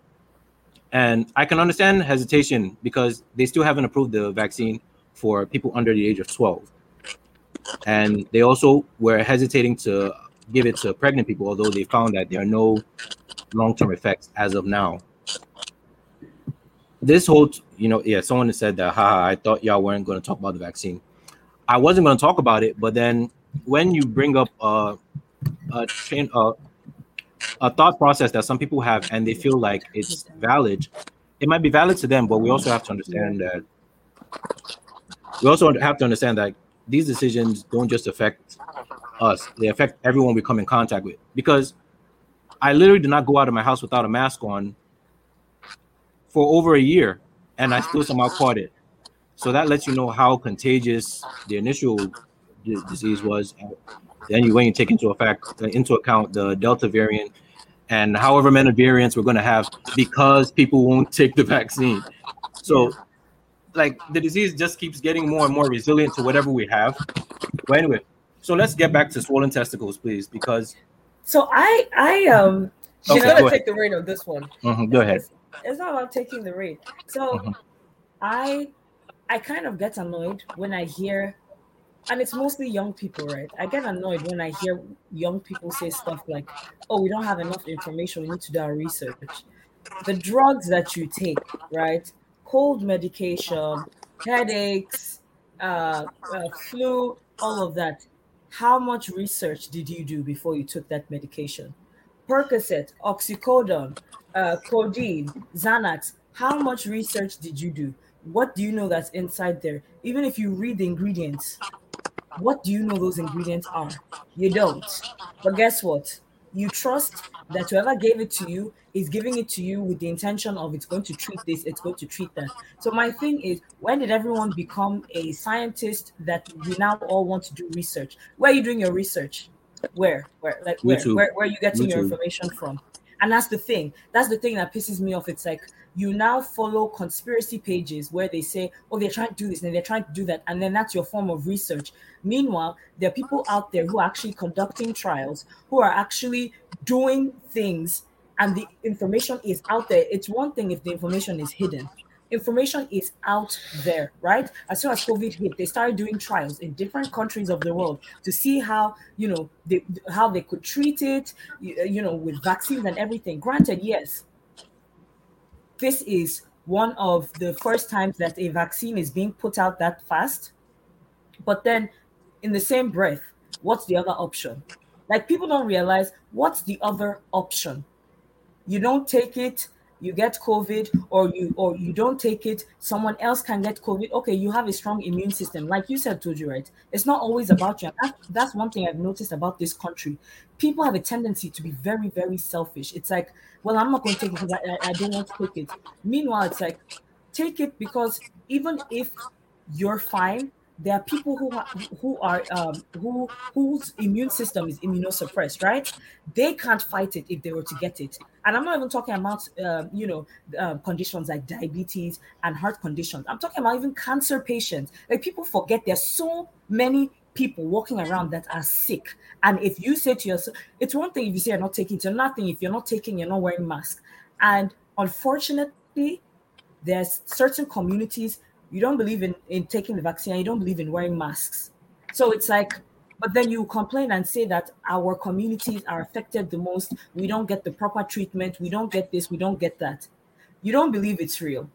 And I can understand hesitation because they still haven't approved the vaccine for people under the age of 12. And they also were hesitating to give it to pregnant people, although they found that there are no long term effects as of now this whole, you know, yeah, someone said that, haha, I thought y'all weren't going to talk about the vaccine. I wasn't going to talk about it, but then when you bring up uh, a chain uh, a thought process that some people have and they feel like it's valid it might be valid to them but we also have to understand that we also have to understand that these decisions don't just affect us they affect everyone we come in contact with because i literally did not go out of my house without a mask on for over a year and i still somehow caught it. So that lets you know how contagious the initial d- disease was then you when you take into effect into account the delta variant and however many variants we're going to have because people won't <laughs> take the vaccine. So like the disease just keeps getting more and more resilient to whatever we have. But anyway so let's get back to swollen testicles please because So I I um She's Okay, gonna go take the reign on this one. Mhm, go ahead It's, not about taking the rate. So Mhm. I I kind of get annoyed when I hear and it's mostly young people, right? I get annoyed when I hear young people say stuff like, "Oh, we don't have enough information. We need to do our research." The drugs that you take, right? Cold medication, headaches, uh, uh, flu, all of that. How much research did you do before you took that medication? Percocet, oxycodone, uh, codeine, Xanax. How much research did you do? What do you know that's inside there? Even if you read the ingredients, what do you know those ingredients are? You don't. But guess what? You trust that whoever gave it to you is giving it to you with the intention of it's going to treat this, it's going to treat that. So my thing is, when did everyone become a scientist that we now all want to do research? Where are you doing your research? Where? Where? Like where? Where, where are you getting your information from? And that's the thing. That's the thing that pisses me off. It's like you now follow conspiracy pages where they say, oh, they're trying to do this and they're trying to do that. And then that's your form of research. Meanwhile, there are people out there who are actually conducting trials, who are actually doing things, and the information is out there. It's one thing if the information is hidden. Information is out there, right? As soon as COVID hit, they started doing trials in different countries of the world to see how you know they, how they could treat it, you, uh, you know, with vaccines and everything. Granted, yes, this is one of the first times that a vaccine is being put out that fast. But then, in the same breath, what's the other option? Like, people don't realize what's the other option. You don't take it, you get COVID, or you or you don't take it, someone else can get COVID. Okay, you have a strong immune system, like you said, told you right. It's not always about you. And that, that's one thing I've noticed about this country. People have a tendency to be very, very selfish. It's like, well, I'm not going to take it because I, I don't want to take it. Meanwhile, it's like, take it because even if you're fine, there are people who are who are um, who whose immune system is immunosuppressed, right? They can't fight it if they were to get it. And I'm not even talking about um, you know uh, conditions like diabetes and heart conditions. I'm talking about even cancer patients. Like people forget there's so many people walking around that are sick. And if you say to yourself, it's one thing if you say you're not taking it, another thing if you're not taking, you're not wearing mask. And unfortunately, there's certain communities you don't believe in, in taking the vaccine, you don't believe in wearing masks. So it's like, but then you complain and say that our communities are affected the most. We don't get the proper treatment. We don't get this. We don't get that. You don't believe it's real.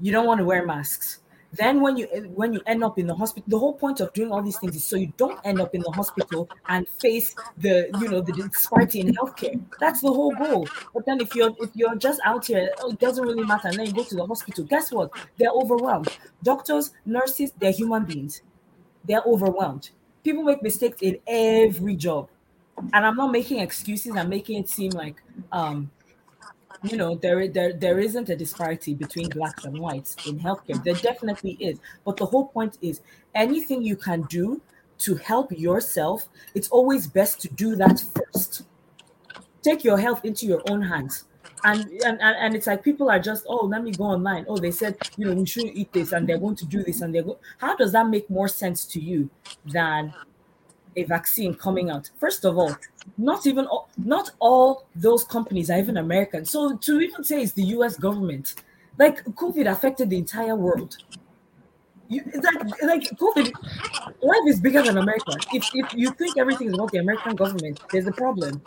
You don't want to wear masks. Then when you when you end up in the hospital, the whole point of doing all these things is so you don't end up in the hospital and face the you know the disparity in healthcare. That's the whole goal. But then if you're if you're just out here, oh, it doesn't really matter, and then you go to the hospital, guess what? They're overwhelmed. Doctors, nurses, they're human beings. They're overwhelmed. People make mistakes in every job. And I'm not making excuses, I'm making it seem like um you know there there there isn't a disparity between blacks and whites in healthcare. There definitely is. But the whole point is anything you can do to help yourself it's always best to do that first. Take your health into your own hands. And, and and and it's like people are just oh let me go online. Oh they said you know we shouldn't eat this and they're going to do this and they're go- how does that make more sense to you than a vaccine coming out first of all not even all, not all those companies are even American. So to even say it's the U.S. government, like COVID affected the entire world. You, like like COVID, life is bigger than America. If if you think everything is about the American government, there's a problem.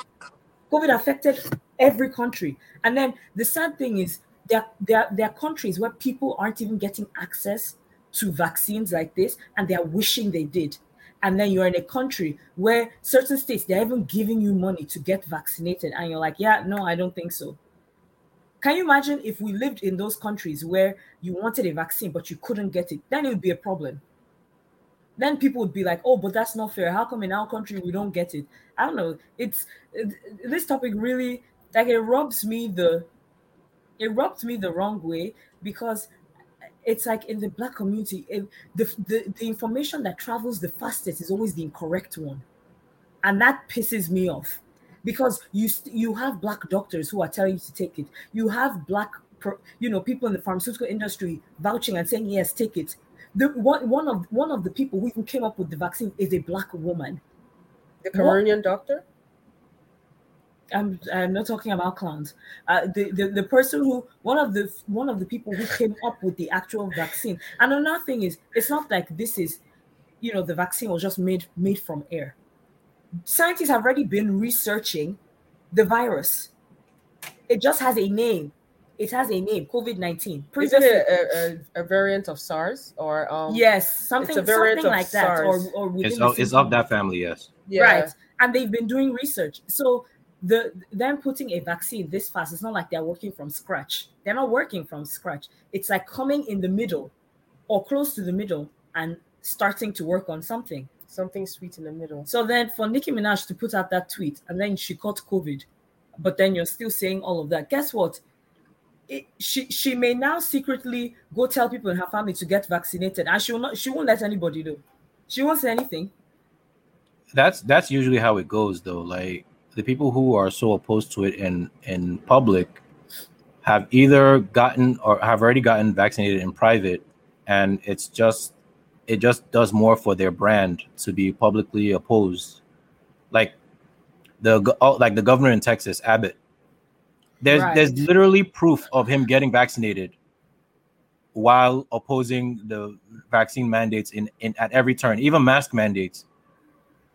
COVID affected every country, and then the sad thing is there there there are countries where people aren't even getting access to vaccines like this, and they are wishing they did. And then you're in a country where certain states they're even giving you money to get vaccinated, and you're like, yeah, no, I don't think so. Can you imagine if we lived in those countries where you wanted a vaccine but you couldn't get it? Then it would be a problem. Then people would be like, "Oh, but that's not fair. How come in our country we don't get it?" I don't know. It's it, this topic really like it rubs me the it rubbed me the wrong way because it's like in the black community, it, the, the the information that travels the fastest is always the incorrect one, and that pisses me off because you you have black doctors who are telling you to take it. You have black you know people in the pharmaceutical industry vouching and saying yes, take it. The one one of one of the people who even came up with the vaccine is a black woman. The Cameroonian doctor. I'm, I'm not talking about clowns. Uh, the, the the person who one of the one of the people who came up with the actual vaccine. And another thing is, it's not like this is, you know, the vaccine was just made made from air. Scientists have already been researching the virus. It just has a name. It has a name, COVID nineteen. Is it a, a, a, variant of SARS or um, yes, something something like that, or or it's of, it's of that family, yes. Yeah. Right, and they've been doing research. So the them putting a vaccine this fast, it's not like they're working from scratch. They're not working from scratch. It's like coming in the middle, or close to the middle, and starting to work on something. Something sweet in the middle. So then, for Nicki Minaj to put out that tweet, and then she caught COVID, but then you're still saying all of that. Guess what? It, she she may now secretly go tell people in her family to get vaccinated, and she will not. She won't let anybody know. She won't say anything. That's that's usually how it goes, though. Like the people who are so opposed to it in in public have either gotten or have already gotten vaccinated in private and it's just it just does more for their brand to be publicly opposed like the oh, like the governor in Texas Abbott there's right. there's literally proof of him getting vaccinated while opposing the vaccine mandates in, in at every turn even mask mandates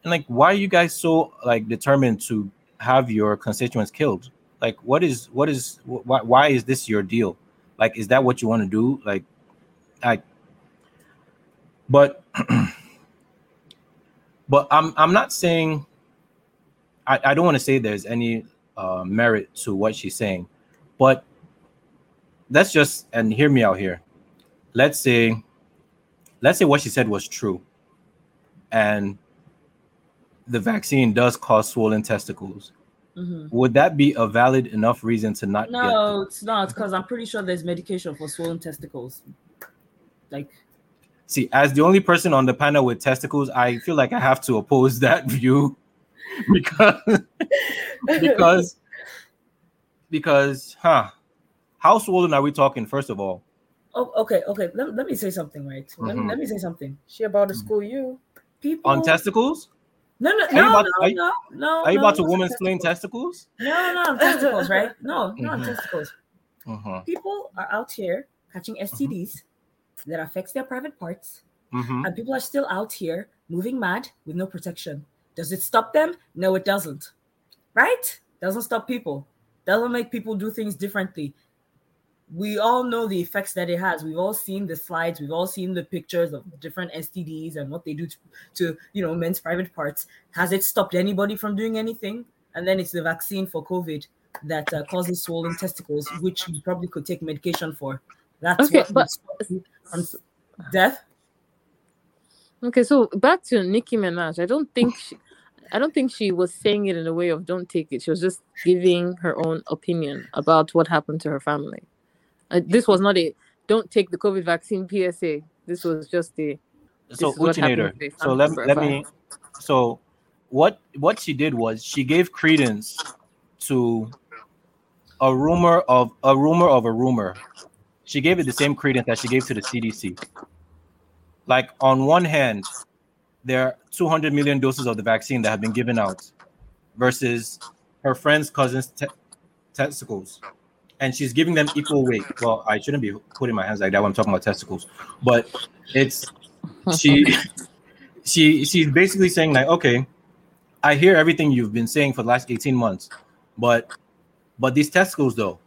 and like why are you guys so like determined to have your constituents killed? Like what is what is why, why is this your deal? Like is that what you want to do? Like i but <clears throat> but i'm i'm not saying i, I don't want to say there's any uh, merit to what she's saying but let's just and hear me out here. Let's say let's say what she said was true and the vaccine does cause swollen testicles, mm-hmm. would that be a valid enough reason to not? No, it's not because I'm pretty sure there's medication for swollen testicles. Like, see, as the only person on the panel with testicles, I feel like I have to oppose that <laughs> view <laughs> because because because huh how swollen are we talking first of all oh okay okay let, let me say something right mm-hmm. let, me, let me say something she about to school you people on testicles no, no, no, about, no, no, no. Are you about to woman slaying testicles? No, no, testicles, right? No, mm-hmm. not testicles. Uh-huh. People are out here catching STDs mm-hmm. that affects their private parts, mm-hmm. and people are still out here moving mad with no protection. Does it stop them? No, it doesn't. Right? Doesn't stop people. Doesn't make people do things differently we all know the effects that it has. We've all seen the slides, we've all seen the pictures of different STDs and what they do to, to you know men's private parts. Has it stopped anybody from doing anything? And then it's the vaccine for COVID that uh, causes swollen testicles, which you probably could take medication for. That's okay, what but death. Okay, so back to Nicki Minaj. I don't think she, I don't think she was saying it in a way of don't take it. She was just giving her own opinion about what happened to her family. Uh, this was not a don't take the COVID vaccine PSA. This was just a so Uchinator. So let, let me so what what she did was she gave credence to a rumor of a rumor of a rumor. She gave it the same credence that she gave to the CDC. Like on one hand, there are 200 million doses of the vaccine that have been given out versus her friend's cousin's te- testicles and she's giving them equal weight. Well, I shouldn't be putting my hands like that when I'm talking about testicles, but it's she <laughs> she she's basically saying like, okay, I hear everything you've been saying for the last 18 months, but but these testicles though,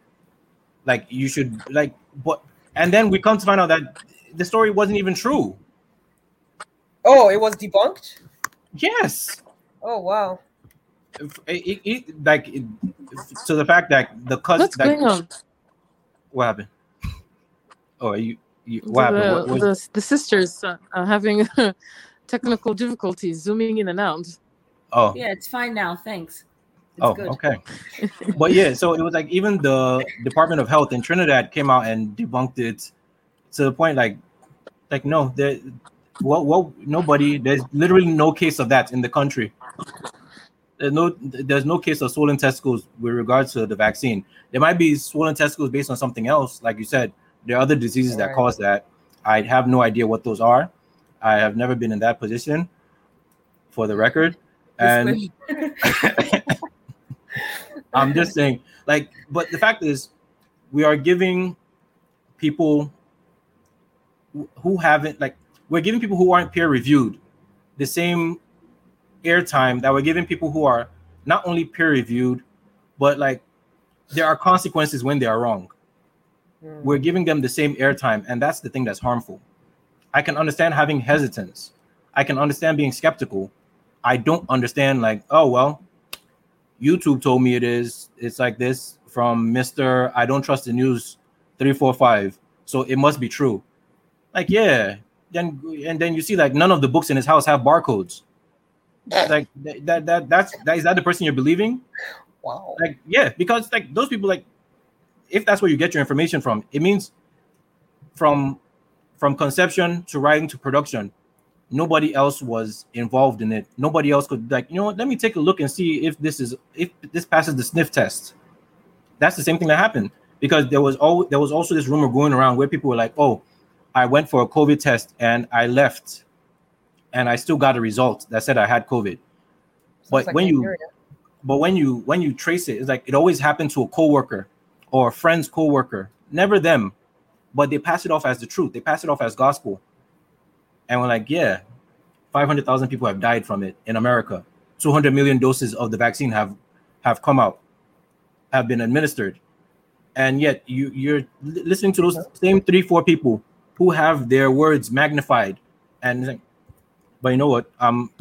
like you should like what and then we come to find out that the story wasn't even true. Oh, it was debunked? Yes. Oh wow. If- It, it, it- like it, to the fact that the cousin. What's going on? What happened? Oh, you. you what happened? The, What, what- the, the sisters are having <laughs> technical difficulties zooming in and out. oh. Yeah, it's fine now. Thanks. It's Oh, good. okay. but yeah, so it was like even the Department of Health in Trinidad came out and debunked it to the point like, like no, there, well, well, nobody. There's literally no case of that in the country. There's no, there's no case of swollen testicles with regards to the vaccine. There might be swollen testicles based on something else, like you said. There are other diseases that cause that. I have no idea what those are. I have never been in that position, for the record. And <laughs> I'm just saying, like, but the fact is, we are giving people who haven't, like, we're giving people who aren't peer reviewed the same airtime that we're giving people who are not only peer reviewed, but like, there are consequences when they are wrong. Hmm. We're giving them the same airtime, and that's the thing that's harmful. I can understand having hesitance. I can understand being skeptical. I don't understand, like, oh, well, YouTube told me it is. It's like this from Mr. I don't trust the news 345. So it must be true. Like, yeah. Then and then you see like none of the books in his house have barcodes. Like eh. that that, that that's that is that the person you're believing? Wow. Like, yeah, because like those people, like, if that's where you get your information from, it means from from conception to writing to production, nobody else was involved in it. Nobody else could like, you know what, let me take a look and see if this is if this passes the sniff test. That's the same thing that happened because there was all there was also this rumor going around where people were like, oh, I went for a COVID test and I left and I still got a result that said I had COVID. Sounds but like when you- but when you when you trace it, it's like it always happened to a coworker or a friend's coworker, never them, but they pass it off as the truth. They pass it off as gospel, and we're like, yeah, five hundred thousand people have died from it in America. Two hundred million doses of the vaccine have have come out, have been administered, and yet you you're listening to those same three four people who have their words magnified, and like, but you know what? Um,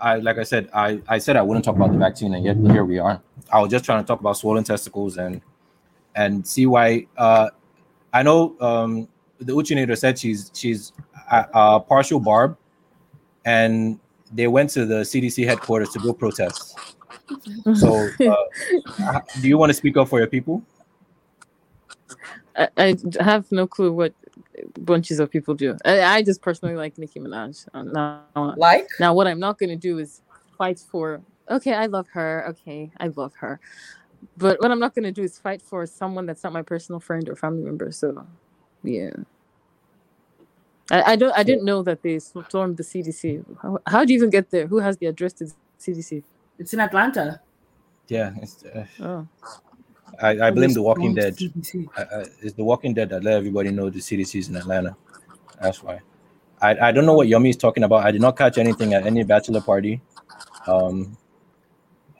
I like I said, I I said I wouldn't talk about the vaccine, and yet here we are. I was just trying to talk about swollen testicles and and see why. Uh, I know um, the Uchinator said she's she's a, a partial barb, and they went to the CDC headquarters to go protest. So, uh, <laughs> do you want to speak up for your people? I, I have no clue what bunches of people do. I, I just personally like Nicki Minaj. Uh, Now, Like? now, what I'm not going to do is fight for. Okay, I love her. Okay, I love her. But what I'm not going to do is fight for someone that's not my personal friend or family member. So, yeah. I, I don't. I didn't know that they stormed the CDC. How, how do you even get there? Who has the address to the CDC? It's in Atlanta. Yeah, it's, uh, Oh, I, I blame The Walking Dead. I, I, it's The Walking Dead that let everybody know the CDC is in Atlanta. That's why. I, I don't know what Yummy is talking about. I did not catch anything at any bachelor party. Um.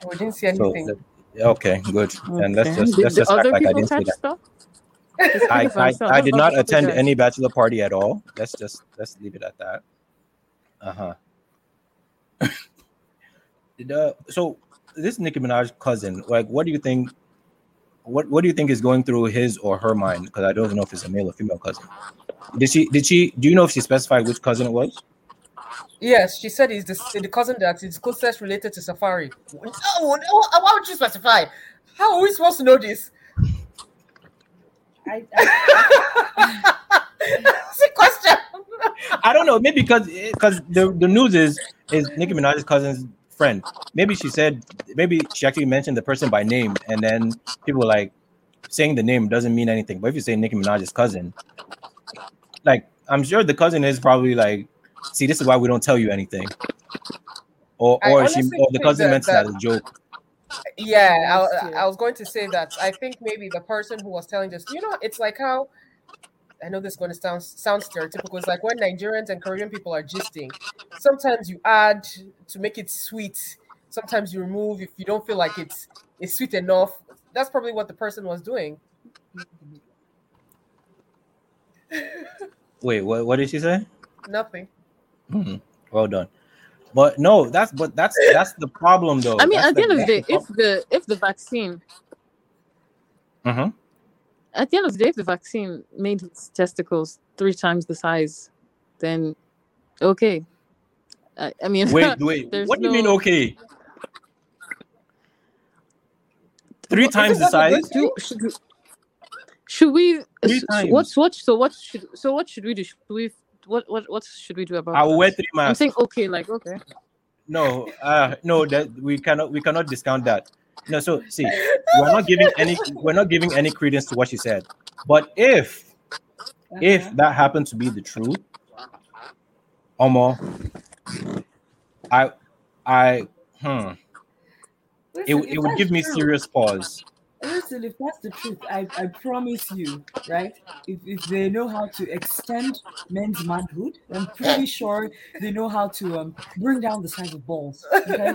We didn't see So anything. that- okay, good. And let's just let's the just act like I didn't see that. stuff? <laughs> I, I. I did not attend any bachelor party at all. Let's just let's leave it at that. <laughs> Uh huh. so this Nicki Minaj cousin, like, what do you think? What what do you think is going through his or her mind? Because I don't even know if it's a male or female cousin. Did she did she do you know if she specified which cousin it was? Yes, she said he's the, the cousin that is closest related to Safari. No, no, uh, why would you specify? How are we supposed to know this? I, <laughs> I, That's a question. I don't know. Maybe because because eh, the, the news is is Nicki Minaj's cousin's friend. Maybe she said maybe she actually mentioned the person by name, and then people were like saying the name doesn't mean anything. But if you say Nicki Minaj's cousin, like I'm sure the cousin is probably like, see, this is why we don't tell you anything. Or or she or the cousin that- meant that as a joke. Yeah, I, yeah. I was going to say that. I think maybe the person who was telling this, you know, it's like how I know this is going to sound sound stereotypical. It's like when Nigerians and Korean people are gisting. Sometimes you add to make it sweet. Sometimes you remove if you don't feel like it's it's sweet enough. That's probably what the person was doing. <laughs> Wait, what what did she say? Nothing. Hmm, well done. But no, that's but that's that's the problem though. I mean, That's at the end of the day, if the if the vaccine Mhm. At the end of the day, if the vaccine made his testicles three times the size, then okay. I, I mean, Wait, <laughs> wait. There's What do you mean? Okay. Three What- times the is that a size. do, should, we- should we? Three s- times. What's what? So what should so what should we do? Should we? What what what should we do about? I will that? wear three masks. I'm saying okay, like okay. No, uh, no, that we cannot we cannot discount that. No, so <laughs> see, we're not giving any we're not giving any credence to what she said. But if if Uh-huh. that happened to be the truth, Omo, I I hmm, it, Listen, it if would give me serious pause. Listen, if that's the truth, I, I promise you, right? If, if they know how to extend men's manhood, I'm pretty sure they know how to um bring down the size of balls. Okay?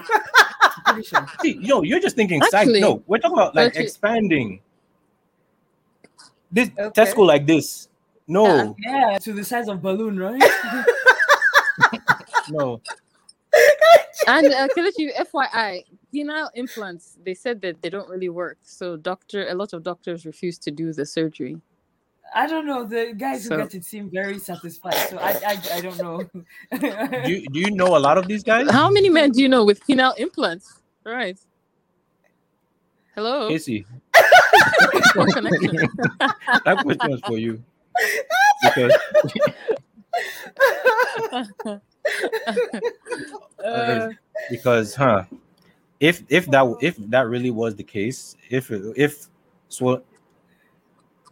Pretty sure. <laughs> See, yo, you're just thinking size. No, we're talking about like expanding. This Okay. testicle like this. No, Yeah, to the size of balloon, right? <laughs> no. And uh, Kelechi, FYI, penile implants, they said that they don't really work. So doctor, a lot of doctors refuse to do the surgery. I don't know. The guys So- who get it seem very satisfied. So I I, I don't know. <laughs> Do you, do you know a lot of these guys? How many men do you know with penile implants? All right. Hello. Casey, <laughs> Poor that question was for you. <laughs> Because Uh, because huh if if that if that really was the case if if so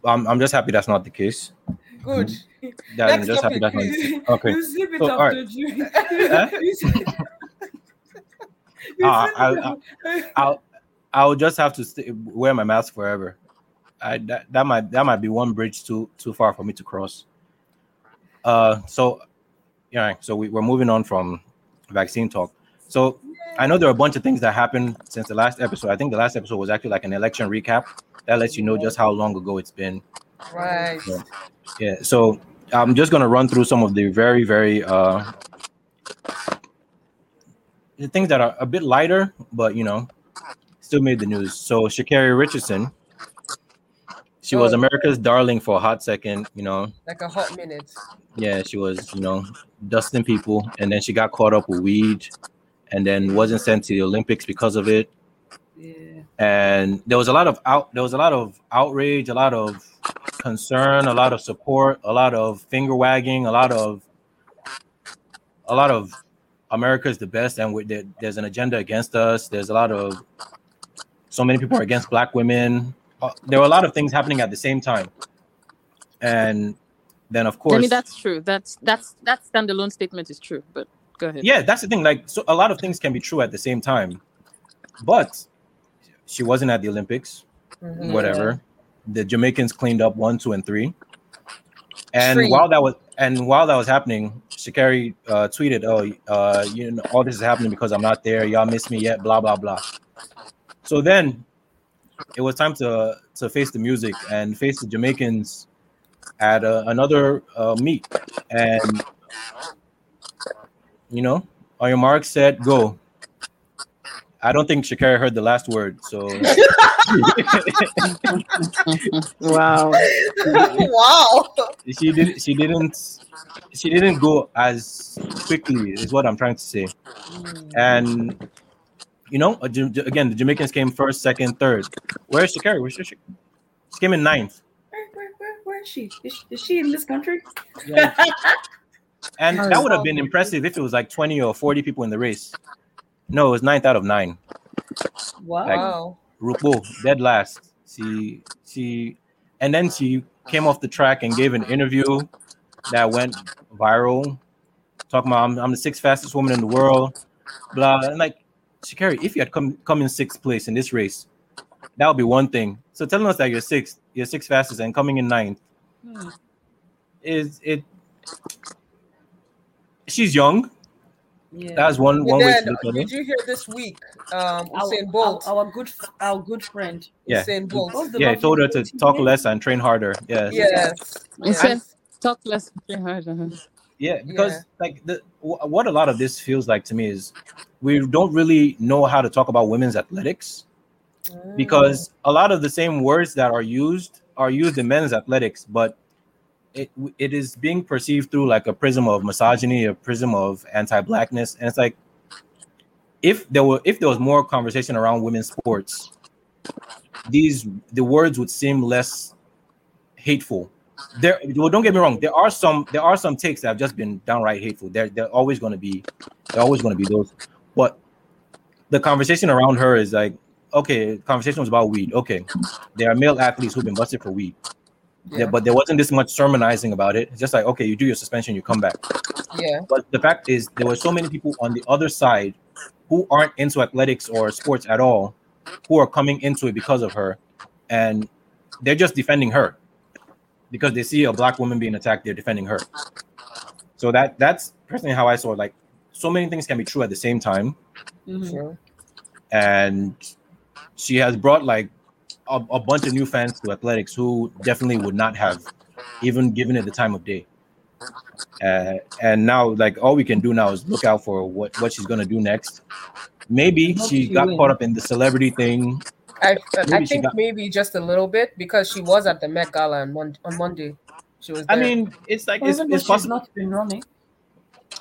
I'm, I'm just happy that's not the case Good. <laughs> that, I'm just happy that's not the case. okay You So, up, alright. you? Huh? <laughs> <laughs> You zip- you Ah, I- up. i'll i'll just have to stay, wear my mask forever I, that, that might that might be one bridge too too far for me to cross uh so yeah so we, we're moving on from vaccine talk so i know there are a bunch of things that happened since the last episode i think the last episode was actually like an election recap that lets you know just how long ago it's been Right. Yeah. Yeah, so I'm just gonna run through some of the very, very uh the things that are a bit lighter, but you know, still made the news. So Sha'Carri Richardson, she was Oh. America's darling for a hot second, you know. Like a hot minute. Yeah, she was, you know, dusting people, and then she got caught up with weed, and then wasn't sent to the Olympics because of it. Yeah. and there was a lot of out there was a lot of outrage a lot of concern a lot of support a lot of finger wagging a lot of a lot of america's the best and we, there, there's an agenda against us there's a lot of so many people are against black women Uh, there were a lot of things happening at the same time and then of course I mean, that's true. That's that's that standalone statement is true. But go ahead. yeah that's the thing like so a lot of things can be true at the same time but she wasn't at the olympics Mhm. whatever. The Jamaicans cleaned up one, two, and three. And while that was and while that was happening, Sha'Carri uh, tweeted, "Oh, uh, you know, all this is happening because I'm not there. Y'all miss me yet." Blah blah blah. So then, it was time to to face the music and face the Jamaicans at uh, another uh, meet, and you know, on your mark, set, go. I don't think Shakira heard the last word, so <laughs> wow. wow. she did she didn't she didn't go as quickly is what i'm trying to say and you know uh, again the jamaicans came first second third where's Shakira? where's she she came in ninth Where, where, where, where is she? Is, is she in this country? <laughs> and that would have been impressive if it was like 20 or 40 people in the race no it was ninth out of nine Wow. Like- rupo dead last she she and then she came off the track and gave an interview that went viral talking about I'm, I'm the sixth fastest woman in the world blah and like Sha'Carri, if you had come come in sixth place in this race that would be one thing so telling us that you're sixth you're sixth fastest and coming in ninth Hmm. is it she's young Yeah. that's one But one way then, to look at did you hear this week? Um, our, Usain Bolt. Our, our good, our good friend. yeah Usain Bolt. The yeah I told her to talk name? less and train harder yes Yes. You said talk less. train harder. Yeah, because like the wh- what a lot of this feels like to me is we don't really know how to talk about women's athletics Mm. because a lot of the same words that are used are used in men's athletics, but it it is being perceived through like a prism of misogyny, a prism of anti-blackness, and it's like if there were if there was more conversation around women's sports, these the words would seem less hateful. There, well, don't get me wrong. There are some there are some takes that have just been downright hateful. They're they're always going to be they're always going to be those, but the conversation around her is like okay, conversation was about weed. Okay, there are male athletes who've been busted for weed. Yeah. yeah, but there wasn't this much sermonizing about it. It's just like, okay, you do your suspension, you come back. yeah, But the fact is, there were so many people on the other side who aren't into athletics or sports at all, who are coming into it because of her, and they're just defending her because they see a black woman being attacked. They're defending her. So that that's personally how I saw it. Like, so many things can be true at the same time, Mhm. And she has brought like a, a bunch of new fans to athletics who definitely would not have even given it the time of day. Uh, and now, like all we can do now is look out for what what she's gonna do next. Maybe she she got wins. caught up in the celebrity thing. I, I Maybe she think got- maybe just a little bit because she was at the Met Gala on, Mon- on Monday. She was. I mean, it's like Well, it's, even though it's she's possible. not been running.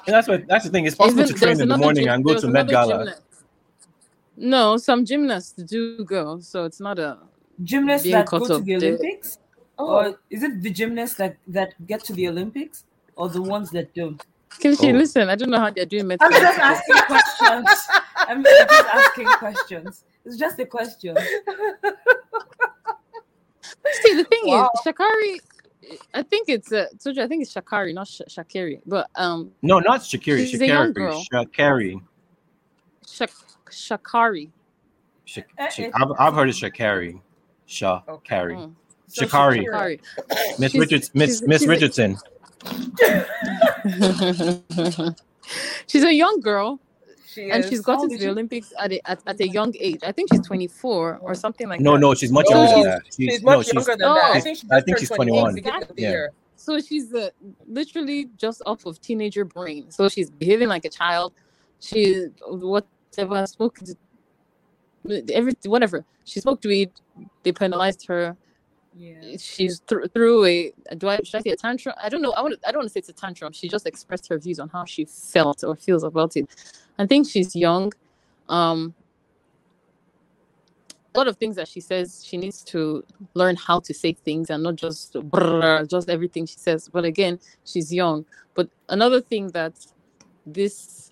And that's what that's the thing. It's possible Even- to train there's in the morning gym- and go to Met Gala. gymnast. No, some gymnasts do go, so it's not a. Gymnasts Being that go to the there. Olympics, oh, or is it the gymnasts that that get to the Olympics, or the ones that don't? Kimchi, Oh. listen, I don't know how they're doing I'm just asking questions. I'm just asking questions. It's just a question. See, the thing Wow. is, Sha'Carri, I think it's uh, Soja, I think it's Sha'Carri, not Sh- Shakiri, but um, No, not Shakiri. She's a young Sha'Carri. girl. Sha'Carri. Shak- Sha'Carri. Shak- Uh, Shak- I've, I've heard it's Sha'Carri. Sha'Carri. Mm. So Shikari. Shakira- Sha'Carri. Miss She's- Richards, Miss Miss Richardson. <laughs> she's a young girl, she and is. she's How gotten to the she? Olympics at a, at, at a young age. I think she's 24 or something like No, that. no, no, she's much No, younger than she's- that. She's, She's no, much she's younger than that. I Oh. think she I think she's 21 21. beginning of Yeah. So she's uh, literally just off of teenager brain. So she's behaving like a child. She whatever smoked every whatever she smoked weed. They penalized her. Yeah. She's th- through a do I should I say a tantrum? I don't know. I want I don't want to say it's a tantrum. She just expressed her views on how she felt or feels about it. I think she's young. Um, a lot of things that she says she needs to learn how to say things and not just brrr, just everything she says but again she's young but another thing that this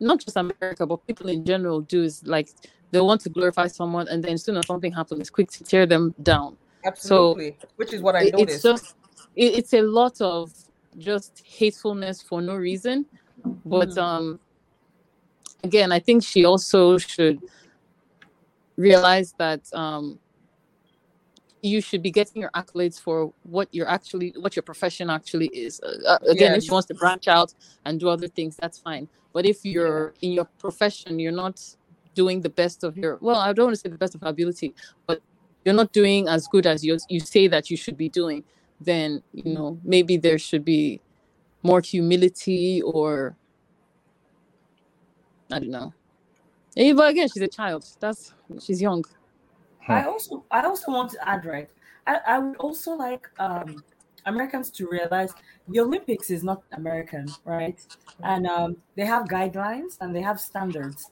not just america but people in general do is like they want to glorify someone and then as soon as something happens it's quick to tear them down Absolutely. Which is what I It- noticed. it's just it, it's a lot of just hatefulness for no reason but Mhm. um again i think she also should realize that um you should be getting your accolades for what you're actually what your profession actually is uh, uh, again if she wants to branch out and do other things that's fine but if you're in your profession you're not doing the best of your well i don't want to say the best of her ability but you're not doing as good as you you say that you should be doing then you know maybe there should be more humility or i don't know Eh, but again she's a child that's she's young I also I also want to add right. I, I would also like um Americans to realize the Olympics is not American, right? And um, they have guidelines and they have standards.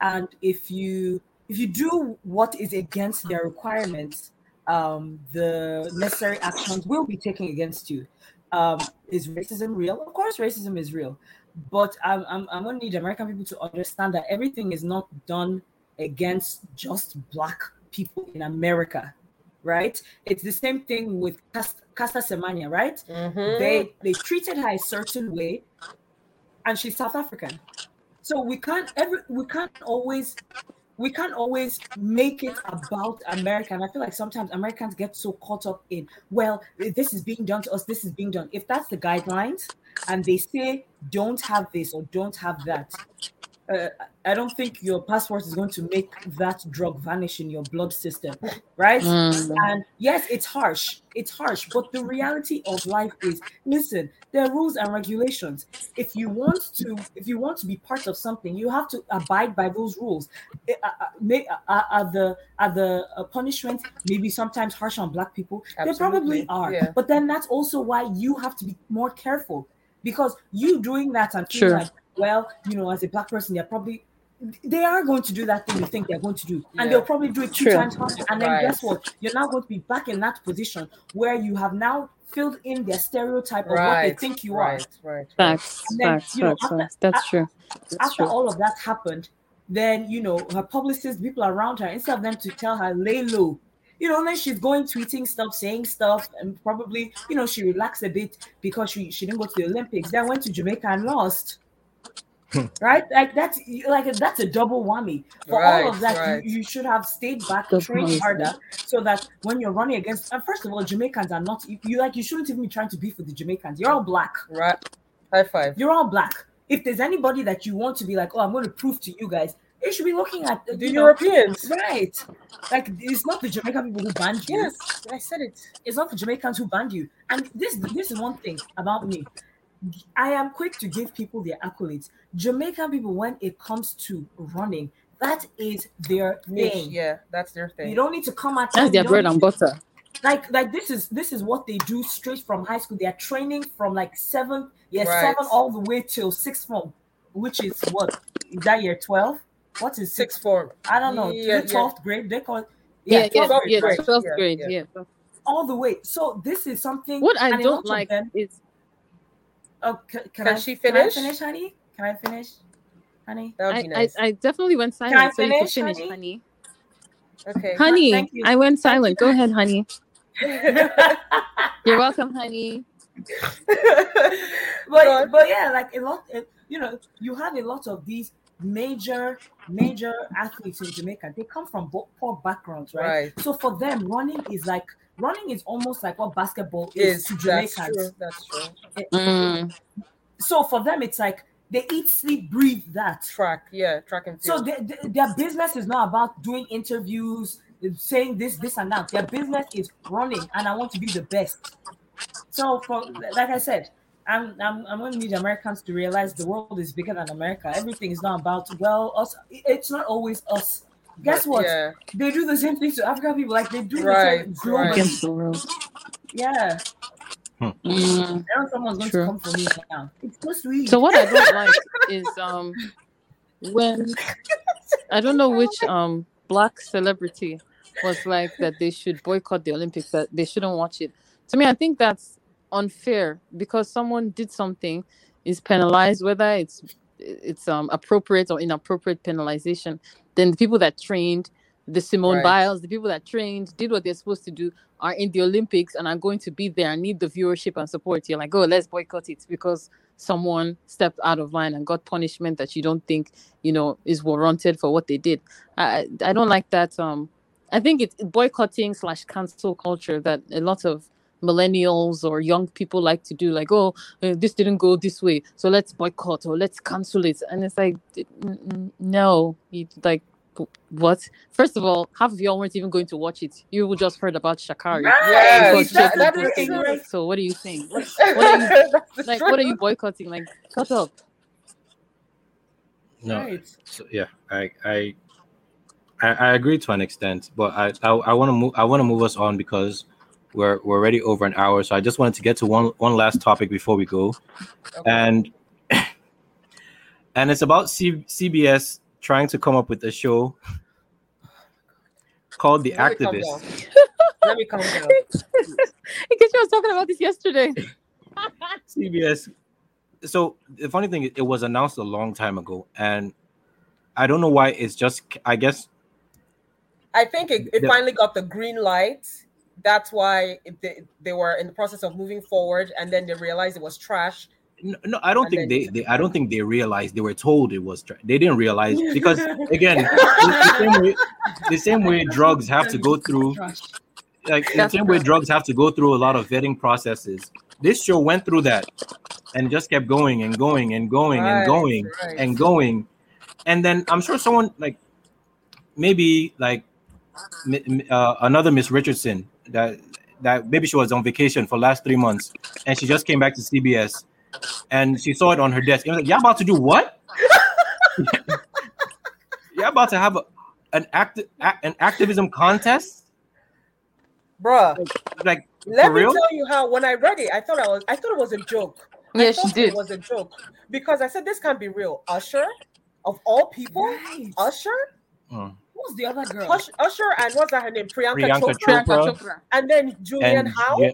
And if you if you do what is against their requirements, um, the necessary actions will be taken against you. Um, is racism real? Of course, racism is real. But I'm, I'm, I'm going to need American people to understand that everything is not done against just black people in America, right? It's the same thing with Cas- Caster Semenya, right? Mhm. They they treated her a certain way, and she's South African. So we can't every we can't always we can't always make it about America. And I feel like sometimes Americans get so caught up in, well, this is being done to us, this is being done. If that's the guidelines and they say don't have this or don't have that, uh, I don't think your passport is going to make that drug vanish in your blood system, right? Mm. And yes, it's harsh. It's harsh, but the reality of life is listen, there are rules and regulations. If you want to, if you want to be part of something, you have to abide by those rules. Eh, uh, uh, uh, are the are the punishments maybe sometimes harsh on black people? They probably are. yeah. But then that's also why you have to be more careful because you doing that and feeling Sure. like, well, you know, as a black person, they're probably they are going to do that thing you think they're going to do, and Yeah. they'll probably do it two True. times harder. And then Right. guess what? You're now going to be back in that position where you have now filled in their stereotype of what they think you right, right, right. Facts, And then, facts, you know, facts, after- facts. That's true. That's After true. all of that happened, then you know her publicists, people around her, instead of them to tell her lay low. You know, then she's going tweeting stuff, saying stuff, and probably, you know, she relaxed a bit because she, she didn't go to the Olympics. Then went to Jamaica and lost. Right? Like that's like that's a double whammy. For all of that, right. you, you should have stayed back, Double trained whammy. harder, so that when you're running against and first of all, Jamaicans are not you, you like you shouldn't even be trying to beef with the Jamaicans. You're all black. Right. High five. You're all black. If there's anybody that you want to be like, oh, I'm going to prove to you guys, you should be looking at The you know, Europeans. right? Like it's not the Jamaican people who banned you. Yes, I said it. It's not the Jamaicans who banned you. And this this is one thing about me. I am quick to give people their accolades. Jamaican people, when it comes to running, that is their Niche, thing. Yeah, that's their thing. You don't need to come at That's them, their bread and to- butter. like like this is this is what they do straight from high school. They are training from like seven, yeah, Right. seven all the way till sixth form, which is what is that year twelve? What is Sixth sixth? form. I don't know. Yeah, yeah. Twelfth grade. They call it. Yeah, yeah, 12th yeah, grade, twelfth grade. yeah. Yeah. all the way. So this is something. What I and a lot don't like them- is Oh, can, can, Can I, she Can I finish? finish, honey? Can I finish, honey? That would I, be nice. I, I definitely went I silent, so you can finish, finish, honey? honey. okay. Honey, thank you. I went silent. Go ahead, honey. You're welcome, honey. <laughs> but but yeah, like a lot, uh, you know, you have a lot of these major major athletes in Jamaica. They come from bo- poor backgrounds, right? Right. So for them, running is like running is almost like what basketball is, Is to that's Jamaicans. true? That's true. Mm, So for them, it's like they eat, sleep, breathe that. Track, yeah, track and So field. their, their- their business is not about doing interviews, saying this, this, and that. Their business is running, and I want to be the best. So, for like I said, I'm I'm, I'm going to need Americans to realize the world is bigger than America. Everything is not about well us. It's not always us. Guess But, what? Yeah, They do the same thing to African people. Like they do Right, the same globally. right. against the world. Yeah. Mm. I someone's going True. to come for me now. It's so sweet. So what I don't like is um when I don't know which um black celebrity was like that they should boycott the Olympics that they shouldn't watch it. To me, I think that's unfair because someone did something is penalized whether it's it's um appropriate or inappropriate penalization. Then the people that trained the Simone Right. Biles, the people that trained, did what they're supposed to do, are in the Olympics and are going to be there and need the viewership and support. You're like, oh, let's boycott it because someone stepped out of line and got punishment that you don't think, you know, is warranted for what they did. I I don't like that. Um, I think it's boycotting slash cancel culture that a lot of millennials or young people like to do like oh uh, this didn't go this way so let's boycott or let's cancel it and it's like no you like what first of all half of y'all weren't even going to watch it you just heard about Sha'Carri Yes, that- Jake that was is boycotting true. it. so <laughs> what are you saying what, what are you like what are you boycotting like shut up No, Right. so, yeah, I, I, I, I agree to an extent, but I, I, I want to move. I want to move us on because we're we're already over an hour. So I just wanted to get to one one last topic before we go, Okay. and <laughs> and it's about C, CBS trying to come up with a show called The Let Activist. down. <laughs> Let me calm down. <laughs> in case you were talking about this yesterday <laughs> CBS. So the funny thing, is, it was announced a long time ago, and I don't know why. It's just, I guess, I think it, it The- finally got the green light. That's why they, they were in the process of moving forward, and then they realized it was trash. No, no, I don't think they, they. I don't think they realized. They were told it was. Tra- they didn't realize because <laughs> again, the, the same way, the same way <laughs> drugs have to go through, like the same way drugs have to go through a lot of vetting processes. This show went through that, and just kept going and going and going Right, and going right. and going. and then I'm sure someone like maybe like uh, another Miss Richardson that that maybe she was on vacation for last three months and she just came back to CBS and she saw it on her desk. And was like, "Y'all about to do what? <laughs> Y'all about to have a, an act an activism contest? Bruh, Like let for me real? tell you how when I read it, I thought I was I thought it was a joke. I Yeah, she did. It was a joke because I said this can't be real. Usher, of all people, Right. Usher, Mm. Who's the other girl? Ush- Usher, and what's that her name? Priyanka, Priyanka Chopra, Chopra. Chopra. and then Julianne And Howe. yeah,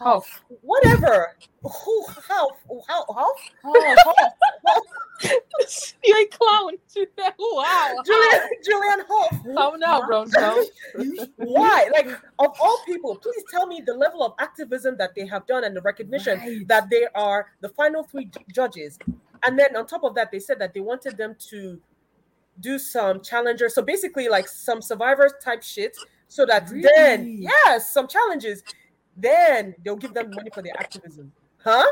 Huff. Whatever. Who? How? How? How? Oh, <laughs> You're a clown. <laughs> wow. Julianne Julianne Hough. Calm down, brown cow. Why? Like of all people, please tell me the level of activism that they have done and the recognition Right. that they are the final three judges. And then on top of that, they said that they wanted them to do some challenger. So basically, like some survivors type shit, so that then Really? yes, some challenges. Then they'll give them money for their activism. Huh?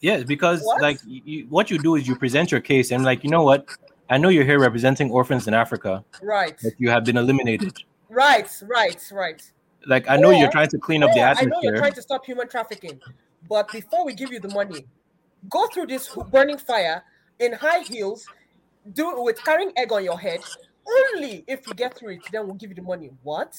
Yes, because What? like you, what you do is you present your case and like you know what? I know you're here representing orphans in Africa, Right. but you have been eliminated. Right. Right. Right. Like I know you're trying to clean up the Or, I know you're trying to stop human trafficking, but before we give you the money, go through this burning fire in high heels, do it with carrying egg on your head. Only if you get through it, then we'll give you the money. What?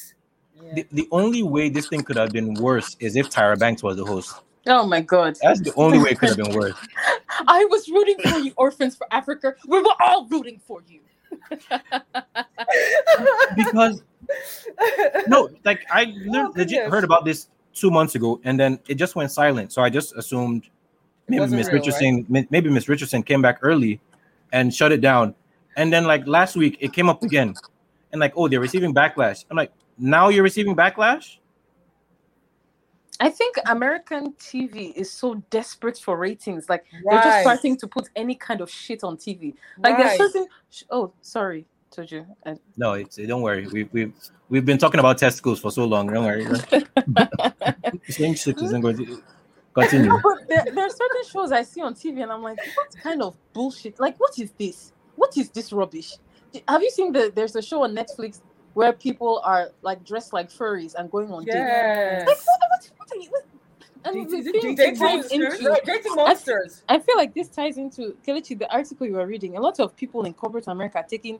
The, the only way this thing could have been worse is if Tyra Banks was the host. Oh my god. That's the only way it could have been worse. <laughs> I was rooting for you, Orphans for Africa. We were all rooting for you. <laughs> Because no, like I <laughs> Oh, legit heard about this two months ago, and then it just went silent. So I just assumed maybe Miss Richardson, mi- maybe Miss Richardson came back early and shut it down. And then like last week, it came up again, and like oh, they're receiving backlash. I'm like, now you're receiving backlash. I think American TV is so desperate for ratings. Like they're just starting to put any kind of shit on TV. Like there's Right. certain. sh- Oh, sorry, told you. I- No, it's don't worry. We've we we've been talking about testicles for so long. Don't worry. <laughs> Same shit isn't going to continue. but there, there are certain shows I see on TV and I'm like, what kind of bullshit? Like, what is this? What is this rubbish? Have you seen the? There's a show on Netflix where people are like dressed like furries and going on dates. Yes. Like, what, what, what are you? What? And Dating- the thing dating monsters? into dating monsters. I feel like this ties into Kelechi, the article you were reading. A lot of people in corporate America are taking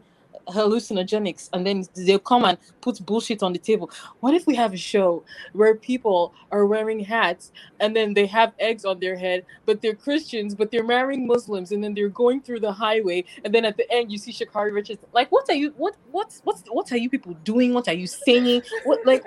hallucinogenics and then they'll come and put bullshit on the table. What if we have a show where people are wearing hats and then they have eggs on their head, but they're Christians, but they're marrying Muslims, and then they're going through the highway, and then at the end you see Sha'Carri Richards. Like, what are you? What? What's? What's? What are you people doing? What are you saying? What? Like,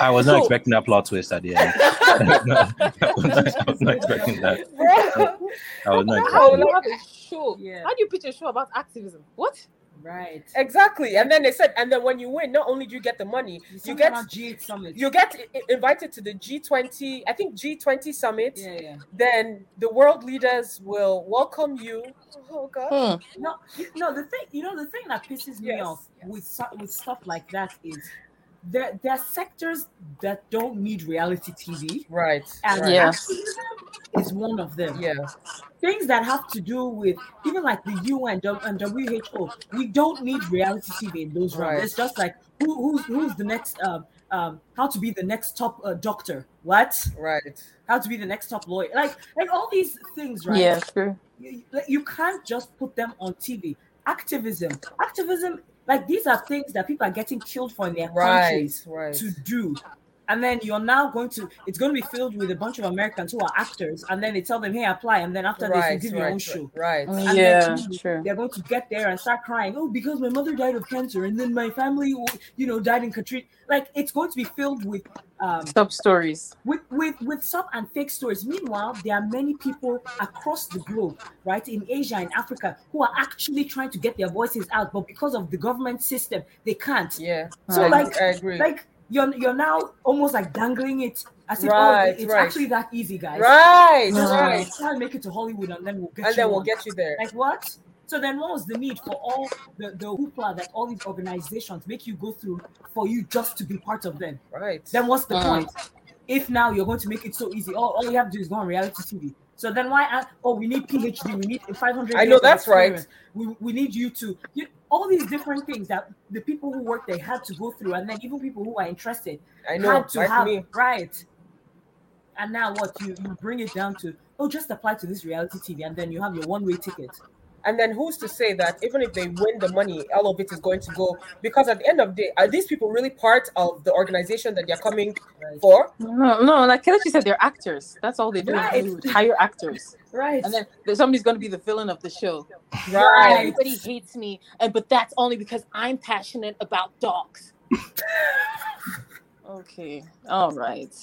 I was not So- expecting that plot twist at the end. I was not, I was not expecting that. <laughs> I was not how expecting do you that. have a show? Yeah. How do you pitch a show about activism? What? Right. Exactly. And then they said, and then when you win, not only do you get the money, you Something get G8 summit. you get invited to the G20, I think G20 summit. yeah, yeah. Then the world leaders will welcome you. Oh God. Hmm. No, no. The thing, you know, the thing that pisses me Yes, off yes. with with stuff like that is there there are sectors that don't need reality TV, Right. and right. Yeah. activism is one of them. Yeah. Things that have to do with even like the UN and WHO, we don't need reality TV in those Right. rounds. It's just like who, who's who's the next um um how to be the next top uh, doctor, what Right. how to be the next top lawyer, like like all these things, right? Yeah, sure. you, you can't just put them on TV. Activism, activism, like these are things that people are getting killed for in their Right. countries Right. to do. And then you're now going to, it's going to be filled with a bunch of Americans who are actors, and then they tell them, hey, apply. And then after this, Right. you give your own Right. show. Right. And Yeah, then sure. they're going to get there and start crying, oh, because my mother died of cancer, and then my family, you know, died in Katrina. Like it's going to be filled with um, Sub stories. with with with sub and fake stories meanwhile there are many people across the globe right in asia and africa who are actually trying to get their voices out but because of the government system they can't Yeah. so I, like I agree. like you're you're now almost like dangling it as if Right, oh, it's right. actually that easy guys right. just Right. try and make it to hollywood and then we'll get And you then we'll on. get you there. like what so then what was the need for all the the hoopla that all these organizations make you go through for you just to be part of them Right. then what's the Mm. point? If now you're going to make it so easy, all, all you have to do is go on reality TV. So then why? ask- Oh, we need PhD. We need 500. I know years of that's right. We, we need you to you, all these different things that the people who work they had to go through, and then even people who are interested I know. had to Like have me. right. And now what you you bring it down to? Oh, just apply to this reality TV, and then you have your one way ticket. And then who's to say that even if they win the money, all of it is going to go? Because at the end of the day, are these people really part of the organization that they're coming Right. for? No, no, like Kelechi said, they're actors. That's all they do. Right. They hire actors, Right. and then somebody's going to be the villain of the show. Right. Everybody hates me, and but that's only because I'm passionate about dogs. <laughs> okay, all right.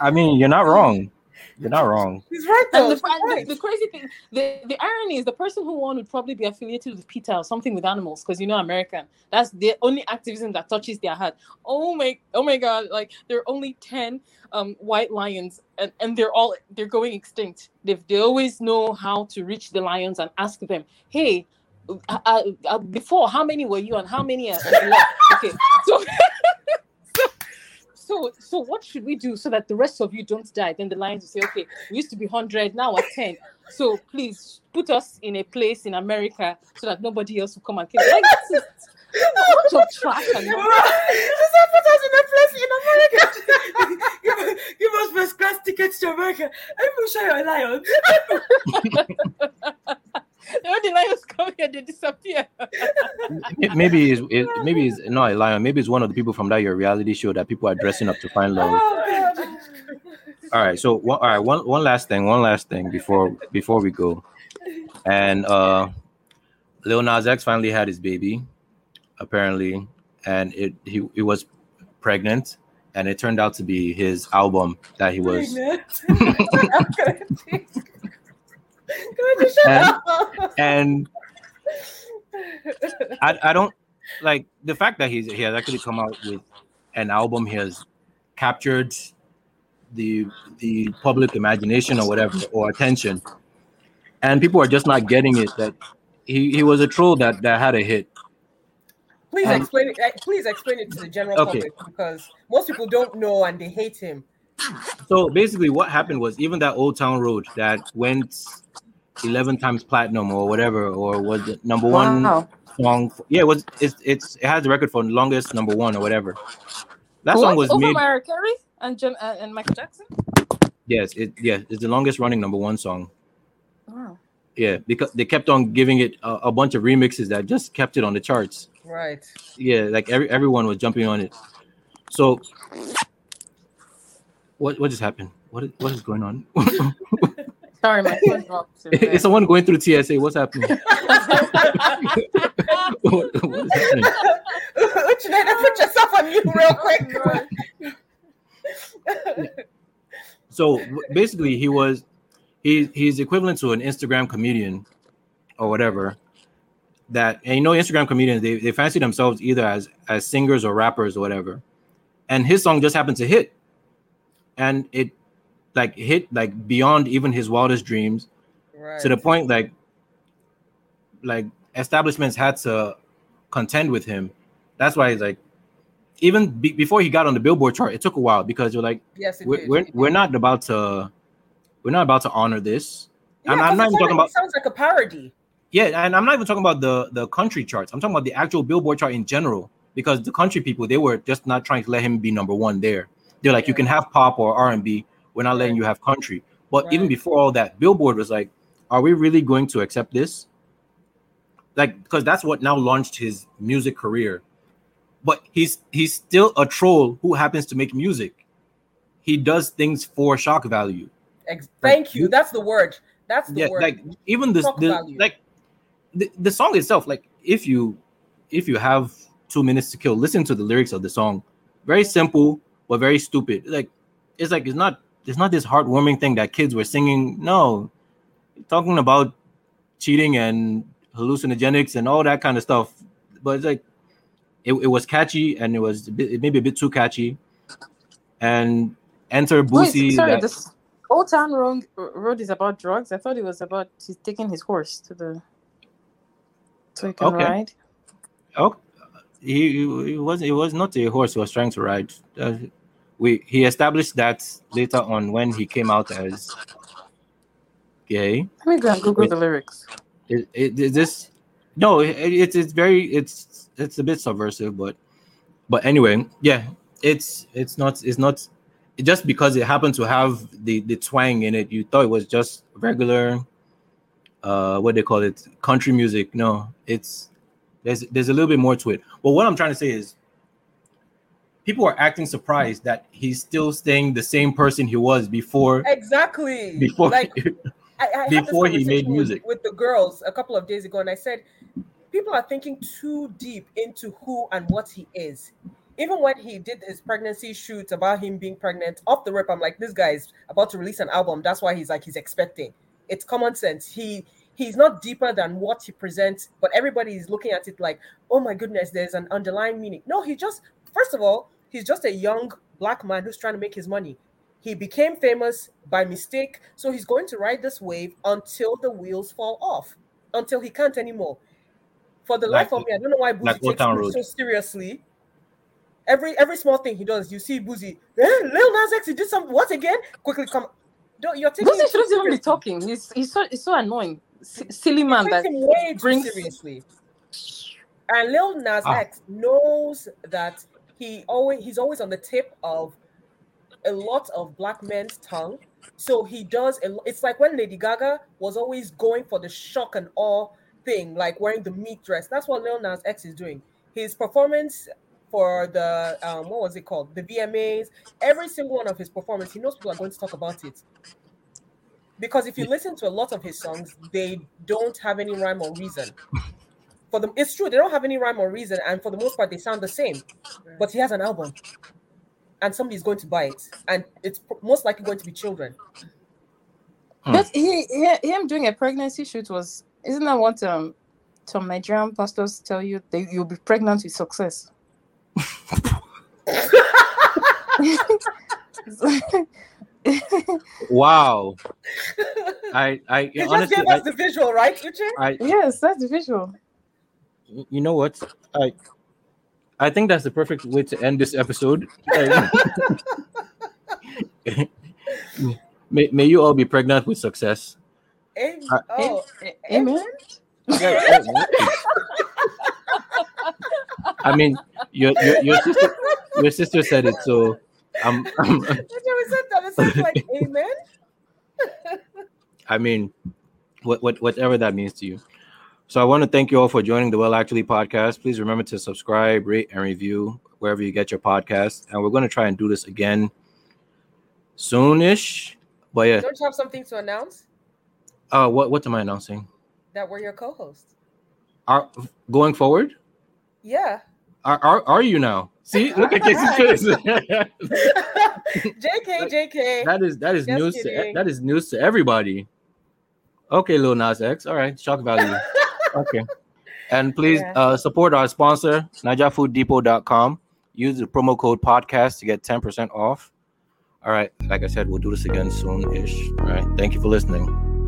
I mean, you're not wrong. You're not wrong. He's right though. And the, and right. the, the crazy thing, the, the irony is the person who won would probably be affiliated with PETA or something with animals because you know American. That's the only activism that touches their heart. Oh my, oh my God! Like there are only ten um, white lions, and, and they're all they're going extinct. They they always know how to reach the lions and ask them, hey. Uh, uh, uh, before, how many were you and how many are are left? <laughs> Okay, so so <laughs> so so what should we do so that the rest of you don't die then the lions will say okay we used to be 100 now we're 10 so please put us in a place in america so that nobody else will come and kill us. like this is a bunch of trash and. Just put us in a place in America. <laughs> give, give us first class tickets to America. I will show you a lion. <laughs> when the lions come here they disappear maybe it's it, maybe it's not a lion. Maybe it's one of the people from that your reality show that people are dressing up to find love. Oh, All right, so one, all right, one one last thing, one last thing before before we go, and uh, Lil Nas X finally had his baby, apparently, and it he it was pregnant, and it turned out to be his album that he was. <laughs> Shut And-. And I, I don't like the fact that he's he has actually come out with an album. He has captured the the public imagination or whatever or attention, and people are just not getting it. That he he was a troll that that had a hit. Please Um, explain it. eh, Please explain it to the general Okay. public because most people don't know and they hate him. So basically, what happened was even that Old Town Road that went eleven times platinum or whatever, or was it number one wow song. Yeah, it was. It's it's it has the record for longest number one or whatever. That song was over made. mariah carey and Jen, uh, and michael jackson Yes, it yeah, it's the longest running number one song. wow Yeah, because they kept on giving it a, a bunch of remixes that just kept it on the charts. Right. Yeah, like every everyone was jumping on it. So, what what just happened? What is, what is going on? <laughs> sorry my phone dropped is someone going through TSA? What's happening? <laughs> <laughs> what, what is happening? Uchineda, put yourself on mute real <laughs> quick. So basically, he was he he's equivalent to an Instagram comedian or whatever. That and you know, Instagram comedians they, they fancy themselves either as as singers or rappers or whatever. And his song just happened to hit, and it like hit like beyond even his wildest dreams right. to the point like like establishments had to contend with him. That's why he's like even be, before he got on the Billboard chart, it took a while because you're like yes, we're, did. we're, we're not about to we're not about to honor this Yeah, I'm- not even talking about- Sounds like a parody. yeah and i'm not even talking about the the country charts i'm talking about the actual billboard chart in general because the country people they were just not trying to let him be number one there they're like you can have pop or r&b we're not letting you have country. But even before all that billboard was like are we really going to accept this? Like because that's what now launched his music career. But he's he's still a troll who happens to make music. He does things for shock value. Ex- Thank you. you- That's the word. That's the yeah word. like even this the, like the, the song itself like if you if you have two minutes to kill listen to the lyrics of the song. Very simple but very stupid. Like it's like it's not it's not this heartwarming thing that kids were singing. No. Talking about cheating and hallucinogenics and all that kind of stuff. But it's like it, it was catchy and it was a bit, maybe a bit too catchy. And enter Wait, sorry that- this old town road, road is about drugs? I thought it was about he's taking his horse to the so he can Okay. ride. Oh, he, he was it was not a horse he was trying to ride. Uh, we he established that later on when he came out as gay. Let me go and Google Wait. the lyrics. It, it, it this no, it, it's it's very it's it's a bit subversive, but but anyway, yeah, it's it's not it's not just because it happened to have the the twang in it. You thought it was just regular, uh, what they call it, country music. No, it's there's there's a little bit more to it. But what I'm trying to say is, people are acting surprised that he's still staying the same person he was before Exactly. before. like <laughs> I, I before he made conversation with- music. with the girls a couple of days ago, and I said people are thinking too deep into who and what he is. Even when he did his pregnancy shoot about him being pregnant, off the rip, I'm like, this guy is about to release an album. That's why he's like he's expecting. It's common sense. He he's not deeper than what he presents, but everybody is looking at it like, oh my goodness, there's an underlying meaning. No, he just first of all, he's just a young black man who's trying to make his money. He became famous by mistake, so he's going to ride this wave until the wheels fall off, until he can't anymore. For the Like- life of me, I don't know why Boosie like takes Town it so seriously. Every every small thing he does, you see Boosie. Eh, Lil Nas X, he did some What again? Quickly come. Don't you're taking Boosie it too shouldn't even be talking. He's he's so he's so annoying. S- silly He man takes that him way too brings- seriously. And Lil Nas Ah. X knows that he always he's always on the tip of a lot of black men's tongue. So he does a, it's like when Lady Gaga was always going for the shock and awe thing, like wearing the meat dress. That's what Lil Nas X is doing. His performance for the um what was it called? The VMAs, every single one of his performance, he knows people are going to talk about it. Because if you listen to a lot of his songs, they don't have any rhyme or reason. For them, it's true, they don't have any rhyme or reason, and for the most part, they sound the same. But he has an album, and somebody's going to buy it, and it's most likely going to be children. But he, he him doing a pregnancy shoot was isn't that what um some Nigerian pastors tell you that you'll be pregnant with success? <laughs> Wow. I I You just honestly gave I, us the visual, right, Uche? I yes, that's the visual. You know what? I I think that's the perfect way to end this episode. <laughs> May, may you all be pregnant with success. Am- Uh, oh, A- Amen. I mean, your, your your sister your sister said it, so I'm, I'm <laughs> Uche, we said that. It sounds like amen. <laughs> I mean, what, what whatever that means to you. So I want to thank you all for joining the Well Actually podcast. Please remember to subscribe, rate, and review wherever you get your podcast. And we're going to try and do this again soonish. But yeah, Don't you have something to announce? uh, what what am I announcing? That we're your co-host. Are going forward? Yeah. Are are, are you now? See, look at Casey's <laughs> face. <laughs> JK, JK. that is that is Just news to that is news to everybody. Okay, Lil Nas X. All right, shock value. <laughs> okay. <laughs> And please Yeah. uh, support our sponsor, NaijaFoodDepot.com. Use the promo code podcast to get 10% off. All right, like I said, we'll do this again soon-ish. All right. Thank you for listening.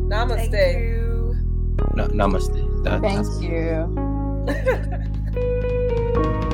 Namaste. Thank you. Na- namaste. That- Thank you. <laughs>